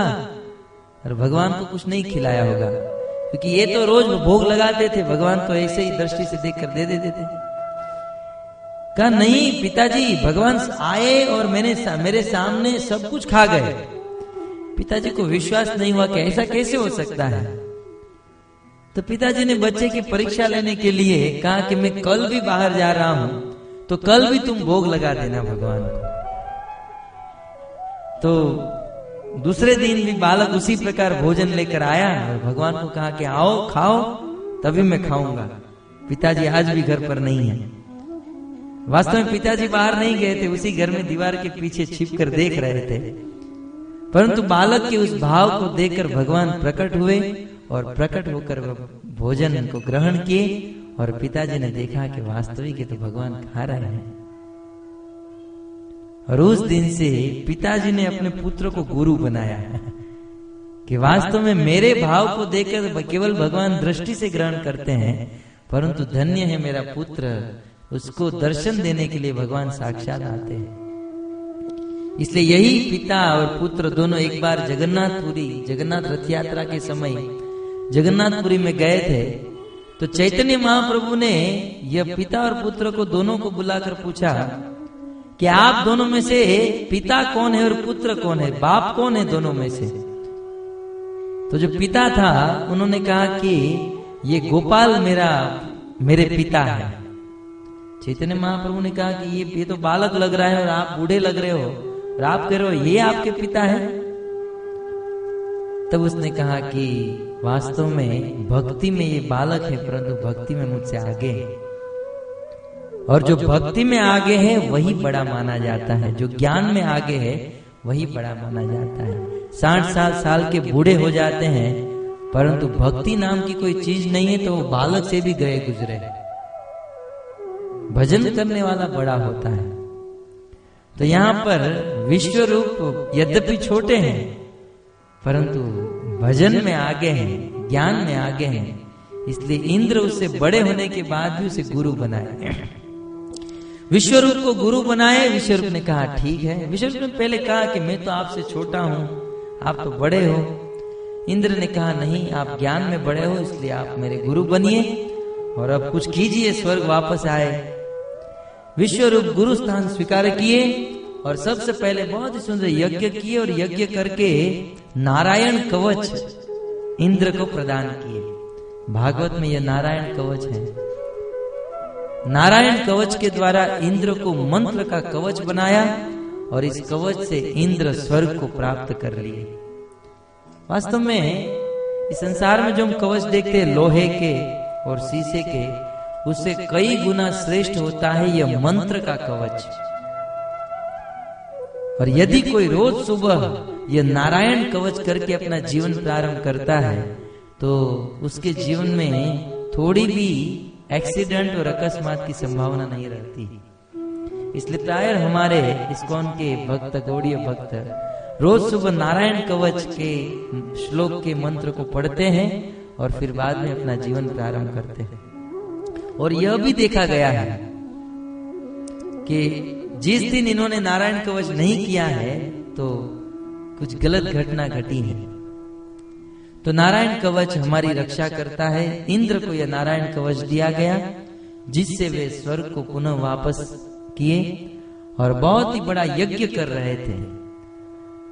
और भगवान को कुछ नहीं खिलाया होगा। क्योंकि ये तो रोज भोग लगाते थे भगवान तो ऐसे ही दृष्टि से देख कर दे देते थे। कहा नहीं पिताजी भगवान आए और मैंने सा, मेरे सामने सब कुछ खा गए। पिताजी को विश्वास नहीं हुआ कि ऐसा कैसे हो सकता है। तो पिताजी ने बच्चे की परीक्षा लेने के लिए कहा कि मैं कल भी बाहर जा रहा हूँ। तो कल भी तुम भोग लगा देना भगवान को। तो दूसरे दिन भी बालक उसी प्रकार भोजन लेकर आया और भगवान को कहा कि आओ, खाओ, तभी मैं खाऊँगा। पिताजी आज भी घर पर नहीं है। वास्तव में पिताजी बाहर नहीं गए थे, उसी घर में दीवार के पीछे छिप कर देख रहे थे। परंतु बालक के उस भाव को देखकर भगवान प्रकट हुए और प्रकट होकर भोजन को ग्रहण किए और पिताजी ने देखा कि वास्तविक तो भगवान खा रहे हैं। और उस दिन से पिताजी ने अपने पुत्र को गुरु बनाया कि वास्तव में मेरे भाव को देखकर केवल भगवान दृष्टि से ग्रहण करते हैं, परंतु धन्य है मेरा पुत्र उसको दर्शन देने के लिए भगवान साक्षात आते हैं। इसलिए यही पिता और पुत्र दोनों एक बार जगन्नाथपुरी, जगन्नाथ रथ यात्रा के समय जगन्नाथपुरी में गए थे। तो चैतन्य महाप्रभु ने यह पिता और पुत्र को दोनों को बुलाकर पूछा, कि आप दोनों में से पिता कौन है और पुत्र कौन है? बाप कौन है दोनों में से? तो जो पिता था, उन्होंने कहा कि ये गोपाल मेरा, मेरे पिता है। चैतन्य महाप्रभु ने कहा कि ये ये तो बालक लग रहा है और आप बूढ़े लग रहे हो, और आप कह रहे हो, ये आपके पिता है? तब उसने कहा कि वास्तव में भक्ति में ये बालक है, परंतु भक्ति में मुझसे आगे है। और जो भक्ति में आगे है, वही बड़ा माना जाता है। जो ज्ञान में आगे है, वही बड़ा माना जाता है। साठ साल साल के बूढ़े हो जाते हैं, परंतु भक्ति नाम की कोई चीज़ नहीं है तो वो बालक से भी गए गुजरे। भजन करने वाला बड़ा होता है। तो यहाँ पर विश्व रूप यद्यपि छोटे हैं, परंतु भजन में आगे हैं, ज्ञान में आगे हैं, इसलिए इंद्र उससे बड़े होने के बाद भी उसे गुरु बनाए। विश्वरूप को गुरु बनाए, विश्वरूप ने कहा, ठीक है। विश्वरूप ने पहले कहा कि मैं तो आपसे छोटा हूँ, आप तो बड़े हो। इंद्र ने कहा, नहीं, आप ज्ञान में बड़े हो, इसलिए आप मेरे गुरु बनिए और अब कुछ कीजिए, स्वर्ग वापस आए। विश्वरूप गुरु स्थान स्वीकार किए और सबसे पहले बहुत ही सुंदर यज्ञ किए और यज्ञ करके नारायण कवच इंद्र को प्रदान किए। भागवत में यह नारायण कवच है। नारायण कवच के द्वारा इंद्र को मंत्र का कवच बनाया और इस कवच से इंद्र स्वर्ग को प्राप्त कर लिए। वास्तव में इस संसार में जो हम कवच देखते हैं, लोहे के और शीशे के, उससे कई गुना श्रेष्ठ होता है यह मंत्र का कवच। और यदि कोई रोज सुबह यह नारायण कवच करके अपना जीवन प्रारंभ करता है तो उसके जीवन में थोड़ी भी एक्सीडेंट और अकस्मात की संभावना नहीं रहती। इसलिए प्राय हमारे इस्कॉन के भक्त, गौड़ीय भक्त, रोज सुबह नारायण कवच के श्लोक के मंत्र को पढ़ते हैं और फिर बाद में अपना जीवन प्रारंभ करते हैं। और यह भी देखा गया है कि जिस दिन इन्होंने नारायण कवच नहीं किया है तो कुछ गलत घटना घटी है। तो नारायण कवच हमारी रक्षा करता है। इंद्र को यह नारायण कवच दिया गया, जिससे वे स्वर्ग को पुनः वापस किए और बहुत ही बड़ा यज्ञ कर रहे थे।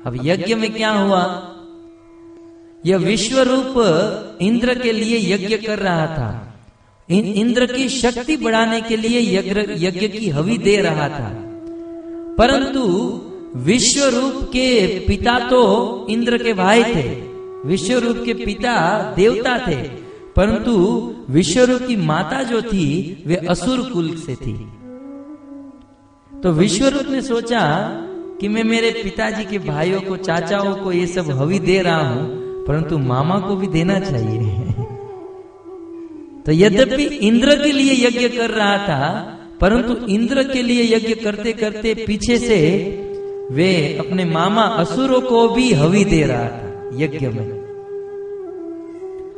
अब यज्ञ में क्या हुआ? यह विश्व रूप इंद्र के लिए यज्ञ कर रहा था। इन इंद्र की शक्ति बढ़ाने के लिए यज्ञ यज्ञ की हवि दे रहा था। परंतु विश्व रूप के पिता तो इंद्र के भाई थे। विश्व रूप के पिता देवता थे। परंतु विश्व रूप की माता जो थी, वे असुर कुल से थी। तो विश्व रूप ने सोचा कि मैं मेरे पिताजी के भाइयों को, चाचाओं को ये सब हवि दे रहा हूँ, परंतु मामा को भी देना चाहिए। तो यद्यपि इंद्र के लिए यज्ञ कर रहा था, परंतु इंद्र के लिए यज्ञ करते करते पीछे से वे अपने मामा असुरों को भी हवी दे रहा था, यज्ञ में।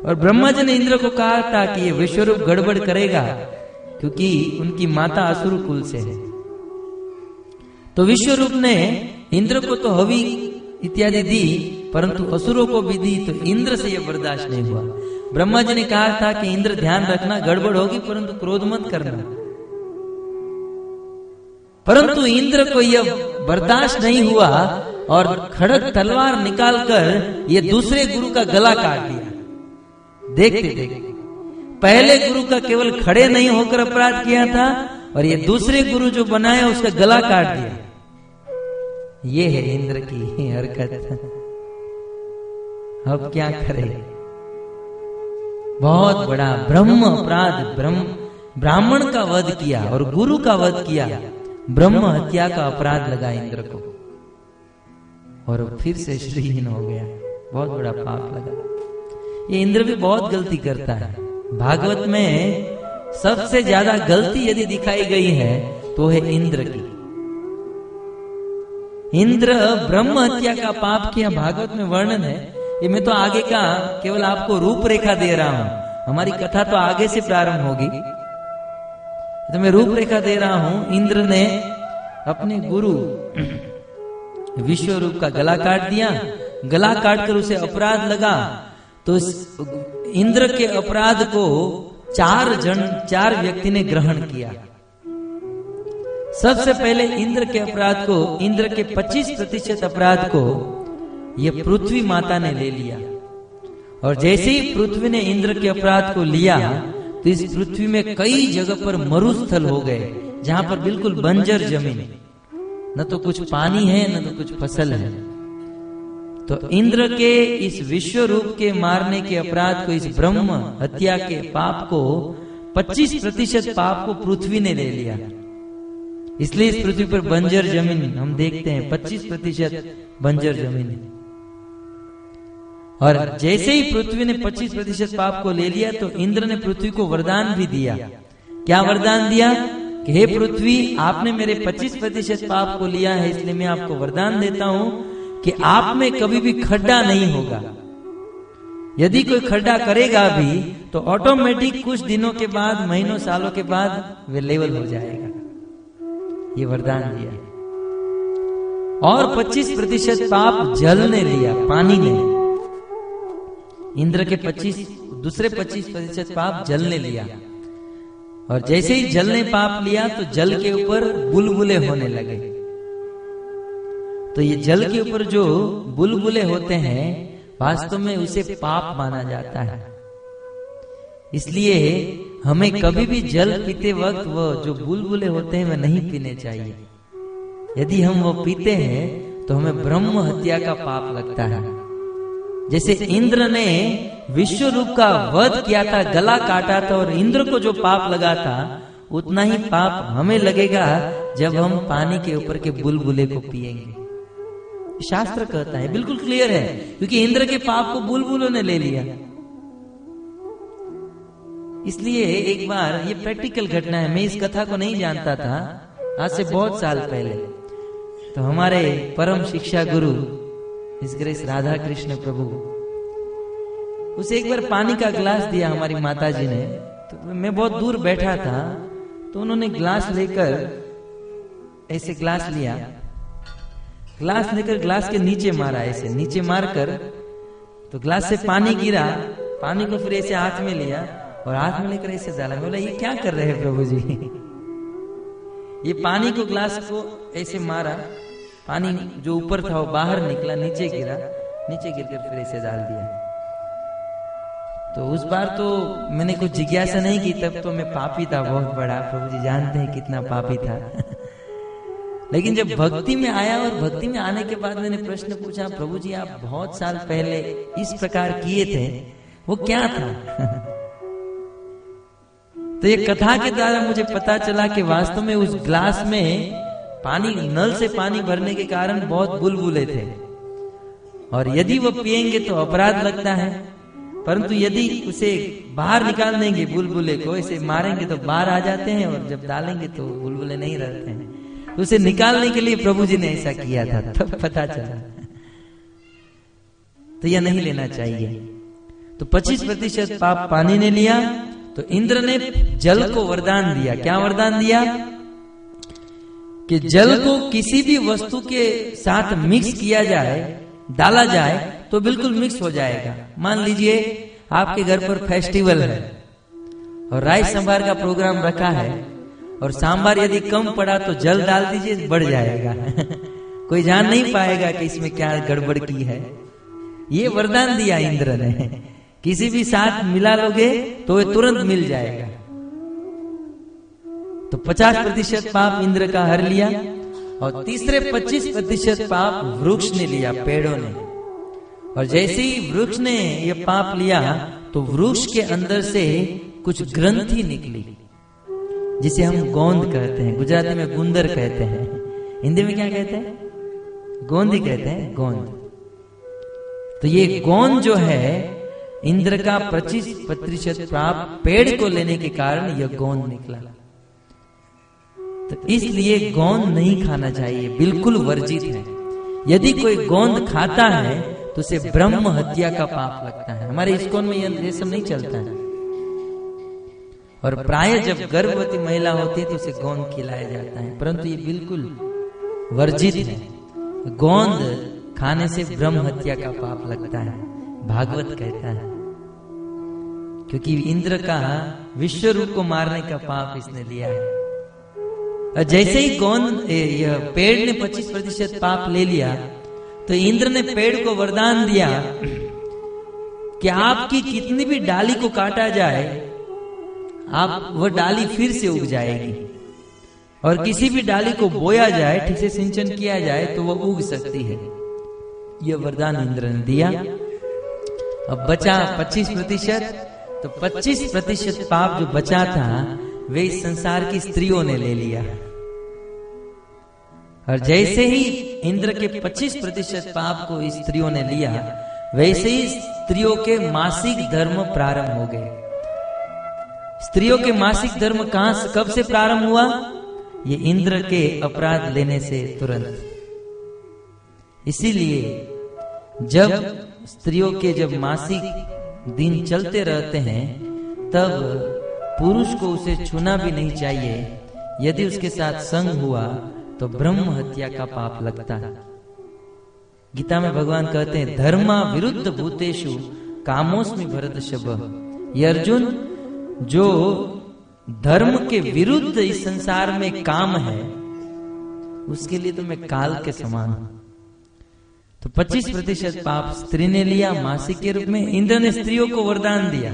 और ब्रह्मा जी ने इंद्र को कहा था कि ये विश्वरूप गड़बड़ करेगा, क्योंकि उनकी माता असुर कुल से है। तो विश्वरूप ने इंद्र को तो हवी इत्यादि दी, परंतु असुरों को भी दी तो इंद्र से यह बर्दाश्त नहीं हुआ। ब्रह्मा जी ने कहा था कि इंद्र ध्यान रखना गड़बड़ होगी, परंतु क्रोध मत करना। परंतु इंद्र को यह बर्दाश्त नहीं हुआ और खड़क तलवार निकालकर ये दूसरे गुरु का गला काट दिया। देखते देखते। पहले गुरु का केवल खड़े नहीं होकर अपराध किया था और ये दूसरे गुरु जो बनाया उसका गला काट दिया। ये है इंद्र की हरकत। अब क्या करें? बहुत बड़ा ब्रह्म अपराध ब्रह्म ब्राह्मण का वध किया और गुरु का वध किया। ब्रह्म हत्या का अपराध लगा इंद्र को। और फिर से श्रीहीन हो गया। बहुत बड़ा पाप लगा। ये इंद्र भी बहुत गलती करता है। भागवत में सबसे ज़्यादा गलती यदि दिखाई गई है तो है इंद्र की। इंद्र ब्रह्म हत्या का पाप किया भागवत में वर्णन है। ये मैं तो आगे का केवल आपको रूपरेखा दे रहा हूँ। हमारी कथा तो आगे से प्रारंभ होगी। तो मैं रूपरेखा दे रहा हूँ। इंद्र ने अपने गुरु विश्व रूप का गला काट दिया। गला काट कर उसे अपराध लगा। तो इंद्र के अपराध को चार जन, चार व्यक्ति ने ग्रहण किया। सबसे पहले इंद्र के अपराध को, इंद्र के 25 प्रतिशत अपराध को यह पृथ्वी माता ने ले लिया। और जैसे ही पृथ्वी ने इंद्र के अपराध को लिया तो इस पृथ्वी में कई जगह पर मरुस्थल हो गए, जहाँ पर बिल्कुल बंजर ज़मीन न तो कुछ पानी है, न तो कुछ फ़सल है। तो इंद्र के इस विश्व रूप के मारने के अपराध को, इस ब्रह्म हत्या के पाप को 25 प्रतिशत पाप को पृथ्वी ने ले लिया। इसलिए इस पृथ्वी पर बंजर ज़मीन हम देखते हैं 25 प्रतिशत बंजर ज़मीन और जैसे ही पृथ्वी ने 25 प्रतिशत पाप को ले लिया तो इंद्र ने पृथ्वी को वरदान भी दिया। क्या वरदान दिया? कि हे पृथ्वी, आपने मेरे 25 प्रतिशत पाप को लिया है, इसलिए मैं आपको वरदान देता हूँ कि आप में कभी भी खड्डा नहीं होगा। यदि कोई खड्डा करेगा भी तो ऑटोमेटिक कुछ दिनों के बाद, महीनों, सालों के बाद, वे लेवल हो जाएगा। ये वरदान दिया। और 25 प्रतिशत पाप जल ने लिया पानी ने। इंद्र के 25 दूसरे 25 प्रतिशत पाप जल ने लिया। और जैसे ही जल ने पाप लिया तो जल के ऊपर बुलबुले होने लगे। तो ये जल के ऊपर जो बुलबुले होते हैं, वास्तव में उसे पाप माना जाता है। इसलिए हमें कभी भी जल पीते वक्त वो जो बुलबुले होते हैं वह नहीं पीने चाहिए। यदि हम वो पीते हैं तो हमें ब्रह्म हत्या का पाप लगता है। जैसे इंद्र ने विश्व रूप का वध किया था गला काटा था और इंद्र को जो पाप लगा था उतना ही पाप हमें लगेगा जब हम पानी के ऊपर के बुलबुले को पिएँगे शास्त्र कहता है बिल्कुल क्लियर है क्योंकि इंद्र के पाप को बुलबुलों ने ले लिया। इसलिए एक बार ये प्रैक्टिकल घटना है मैं इस कथा को नहीं जानता था आज से बहुत साल पहले। तो हमारे परम शिक्षा गुरु इस ग्रेस राधा कृष्ण प्रभु उसे एक बार पानी का गिलास दिया हमारी माता जी ने। तो मैं बहुत दूर बैठा था तो उन्होंने ग्लास लेकर ऐसे ग्लास लिया। ग्लास लेकर ग्लास के नीचे मारा ऐसे, नीचे मारकर। तो ग्लास से पानी गिरा, पानी को फिर ऐसे हाथ में लिया और हाथ में लेकर ऐसे डाला बोला, ये क्या कर रहे हैं प्रभु जी? ये पानी को ग्लास को ऐसे मारा। पानी जो ऊपर था वो बाहर निकला, नीचे गिरा। नीचे गिर कर फिर ऐसे डाल दिया। तो उस बार तो मैंने कुछ जिज्ञासा नहीं की, तब तो मैं पापी था, बहुत बड़ा। प्रभु जी जानते हैं कितना पापी था। लेकिन जब भक्ति में आया और भक्ति में आने के बाद मैंने प्रश्न पूछा, प्रभु जी, आप बहुत साल पहले इस प्रकार किए थे? वो क्या था? तो ये कथा के द्वारा मुझे पता चला कि वास्तव में उस ग्लास में पानी नल से पानी भरने के कारण बहुत बुलबुले थे। और यदि वो पिएँगे तो अपराध लगता है। परंतु यदि उसे बाहर निकाल देंगे बुलबुले को इसे मारेंगे तो बाहर आ जाते हैं और जब डालेंगे तो बुलबुले नहीं रहते हैं। तो उसे निकालने के लिए प्रभु जी ने ऐसा किया था तब पता चला। तो यह नहीं लेना चाहिए। तो 25 प्रतिशत पाप पानी ने लिया तो इंद्र ने जल को वरदान दिया। क्या वरदान दिया? कि जल को किसी भी वस्तु के साथ मिक्स किया जाए, डाला जाए तो बिल्कुल मिक्स हो जाएगा। मान लीजिए, आपके घर पर फेस्टिवल है, और राइस सांबार का प्रोग्राम रखा है, और सांबार यदि कम पड़ा तो जल डाल दीजिए, बढ़ जाएगा। कोई जान नहीं पाएगा कि इसमें क्या गड़बड़ की है। ये वरदान दिया इंद्र ने। किसी भी साथ मिला लोगे तो ये तुरंत मिल जाएगा। तो 50 प्रतिशत पाप इंद्र का हर लिया और तीसरे 25 प्रतिशत पाप वृक्ष ने लिया पेड़ों ने। और जैसे ही वृक्ष ने यह पाप लिया तो वृक्ष के अंदर से कुछ ग्रंथि निकली जिसे हम गोंद कहते हैं। गुजराती में गुंदर कहते हैं। हिंदी में क्या कहते हैं? गोंद ही कहते हैं। गोंद। तो ये गोंद जो है इंद्र का पच्चीस प्रतिशत प्राप्त पेड़ को लेने के कारण यह गोंद निकला। इसलिए गोंद नहीं खाना चाहिए, बिल्कुल वर्जित है। यदि कोई गोंद खाता है तो उसे ब्रह्म हत्या का पाप लगता है। हमारे इस्कोन में यह सब नहीं चलता है। और प्राय जब गर्भवती महिला होती है तो उसे गोंद खिलाया जाता है। परंतु ये बिल्कुल वर्जित है। गोंद खाने से ब्रह्म हत्या का पाप लगता है, भागवत कहता है। क्योंकि इंद्र का विश्व रूप को मारने का पाप इसने लिया है। जैसे ही कौन पेड़ ने 25 प्रतिशत पाप ले लिया तो इंद्र ने पेड़ को वरदान दिया कि आपकी कितनी भी डाली को काटा जाए, आप वह डाली फिर से उग जाएगी। और किसी भी डाली को बोया जाए, ठीक से सिंचन किया जाए तो वह उग सकती है। यह वरदान इंद्र ने दिया। अब बचा 25 प्रतिशत तो 25 प्रतिशत पाप जो बचा था वे इस संसार की स्त्रियों ने ले लिया। और जैसे ही इंद्र के 25 प्रतिशत पाप को स्त्रियों ने लिया, वैसे ही स्त्रियों के मासिक धर्म प्रारंभ हो गए। स्त्रियों के मासिक धर्म कहाँ से कब से प्रारंभ हुआ? ये इंद्र के अपराध लेने से तुरंत। इसीलिए जब स्त्रियों के जब मासिक दिन चलते रहते हैं, तब पुरुष को उसे छूना भी नहीं चाहिए। यदि उसके साथ संग हुआ तो ब्रह्म हत्या का पाप लगता। है गीता में भगवान कहते हैं, धर्मा विरुद्ध भूतेशु कामोस्मी भरत शब। ये अर्जुन, जो धर्म के विरुद्ध इस संसार में काम है, उसके लिए तो मैं काल के समान हूँ। तो 25 प्रतिशत पाप स्त्री ने लिया मासिक के रूप में इंद्र ने स्त्रियों को वरदान दिया।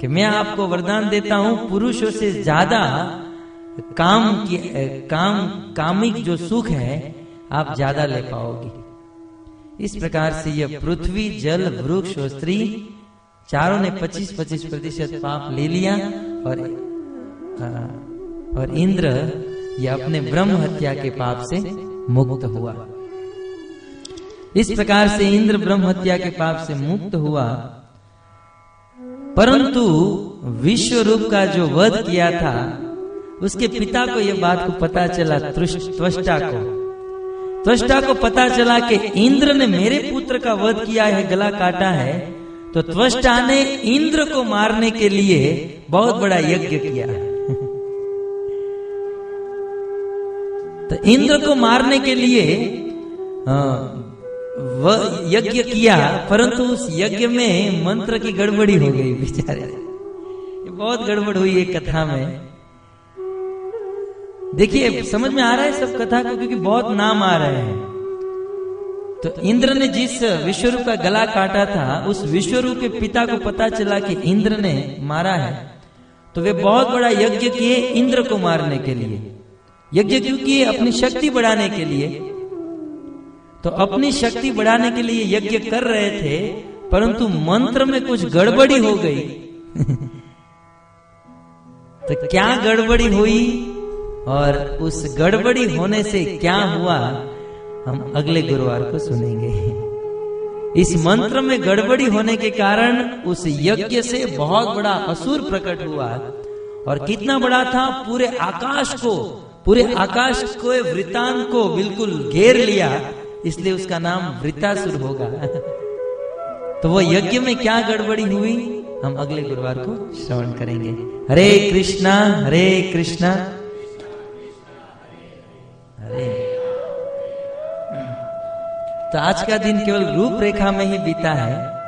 कि मैं आपको वरदान देता हूँ, पुरुषों से ज़्यादा काम की, काम, कामिक जो सुख है, आप ज़्यादा ले पाओगे। इस प्रकार से यह पृथ्वी, जल, वृक्ष और स्त्री चारों ने 25-25 प्रतिशत पाप ले लिया और और इंद्र ये अपने ब्रह्म हत्या के पाप से मुक्त हुआ। इस प्रकार से इंद्र ब्रह्म हत्या के पाप से मुक्त हुआ। परंतु विश्व रूप का जो वध किया था, उसके पिता को यह बात को पता चला त्वष्टा को। त्वष्टा को पता चला कि इंद्र ने मेरे पुत्र का वध किया है गला काटा है तो त्वष्टा ने इंद्र को मारने के लिए बहुत बड़ा यज्ञ किया। तो इंद्र को मारने के लिए वह यज्ञ किया, परंतु उस यज्ञ में मंत्र की गड़बड़ी हो गई, बेचारे। बहुत गड़बड़ हुई एक कथा में। देखिए, समझ में आ रहा है सब कथा को, क्योंकि बहुत नाम आ रहे हैं। तो इंद्र ने जिस विश्वरूप का गला काटा था, उस विश्वरूप के पिता को पता चला कि इंद्र ने मारा है। तो वे बहुत बड़ा यज्ञ किए इंद्र को मारने के लिए। यज्ञ क्यों किए? अपनी शक्ति बढ़ाने के लिए। तो अपनी शक्ति बढ़ाने के लिए यज्ञ कर रहे थे, परंतु मंत्र में कुछ गड़बड़ी हो गई। तो क्या गड़बड़ी हुई? और उस गड़बड़ी होने से क्या हुआ? हम अगले गुरुवार को सुनेंगे। इस मंत्र में गड़बड़ी होने के कारण उस यज्ञ से बहुत बड़ा असुर प्रकट हुआ। और कितना बड़ा था? पूरे आकाश को, पूरे आकाश को वृतान को बिल्कुल घेर लिया। इसलिए उसका नाम वृतासुर होगा। तो वो यज्ञ में क्या गड़बड़ी हुई, हम अगले गुरुवार को श्रवण करेंगे। हरे कृष्णा हरे कृष्णा। हरे। तो आज का दिन केवल रूपरेखा में ही बीता है।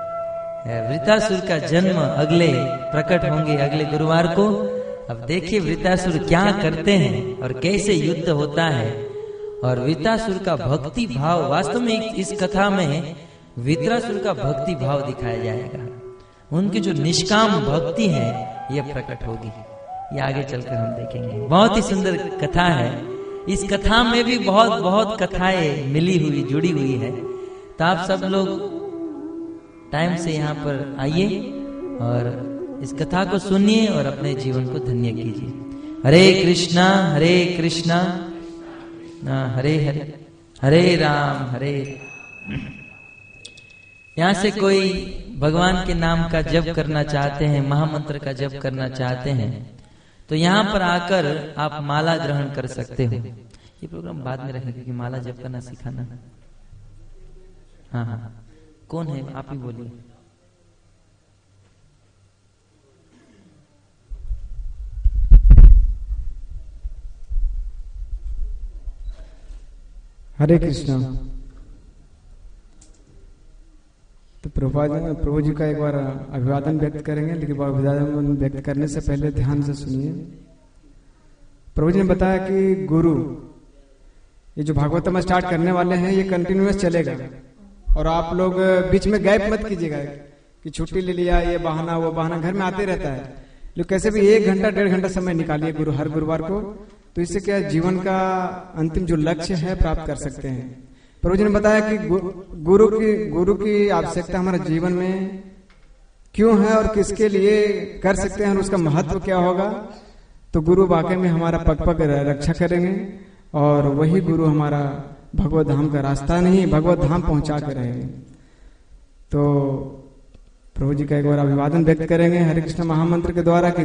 वृतासुर का जन्म अगले प्रकट होंगे अगले गुरुवार को। अब देखिए वृतासुर क्या करते हैं और कैसे युद्ध होता है। और वृतासुर का भक्ति भाव वास्तव में इस कथा में वित्रासुर का भक्ति भाव दिखाया जाएगा। उनकी जो निष्काम भक्ति है, यह प्रकट होगी। ये आगे चलकर हम देखेंगे। बहुत ही सुंदर कथा है। इस कथा में भी बहुत बहुत कथाएँ मिली हुई, जुड़ी हुई है। तो आप सब लोग टाइम से यहाँ पर आइए और इस कथा को सुनिए और अपने जीवन को धन्य कीजिए। हरे कृष्णा हरे कृष्णा। हरे हरे हरे राम, हरे यहाँ से कोई भगवान के नाम का जप करना चाहते हैं, महामंत्र का जप करना चाहते हैं तो यहाँ पर आकर आप माला ग्रहण कर सकते हो। ये प्रोग्राम बाद में रहेगा, क्योंकि माला जब करना सिखाना। हाँ हाँ। कौन है? आप ही बोलिए। हरे कृष्णा। तो प्रभुपा प्रभु जी का एक बार अभिवादन व्यक्त करेंगे, लेकिन अभिवादन व्यक्त करने से पहले ध्यान से सुनिए। प्रभु जी ने बताया कि गुरु, ये जो भागवतम स्टार्ट करने वाले हैं, ये कंटिन्यूस चलेगा। और आप लोग बीच में गैप मत कीजिएगा कि छुट्टी ले लिया, ये बहाना, वो बहाना, घर में आते रहता है। लेकिन कैसे भी एक घंटा, डेढ़ घंटा समय निकालिए गुरु, हर गुरुवार को। तो इससे क्या जीवन का अंतिम जो लक्ष्य है प्राप्त कर सकते हैं? प्रभु जी ने बताया कि गुरु की गुरु की आवश्यकता हमारे जीवन में क्यों है और किसके लिए कर सकते हैं और उसका महत्व क्या होगा? तो गुरु वाकई में हमारा पग पग रक्षा करेंगे और वही गुरु हमारा भगवत धाम का रास्ता नहीं, भगवत धाम पहुँचा कर रहेंगे तो प्रभु जी का एक बार अभिवादन व्यक्त करेंगे। हरे कृष्ण महामंत्र के द्वारा कि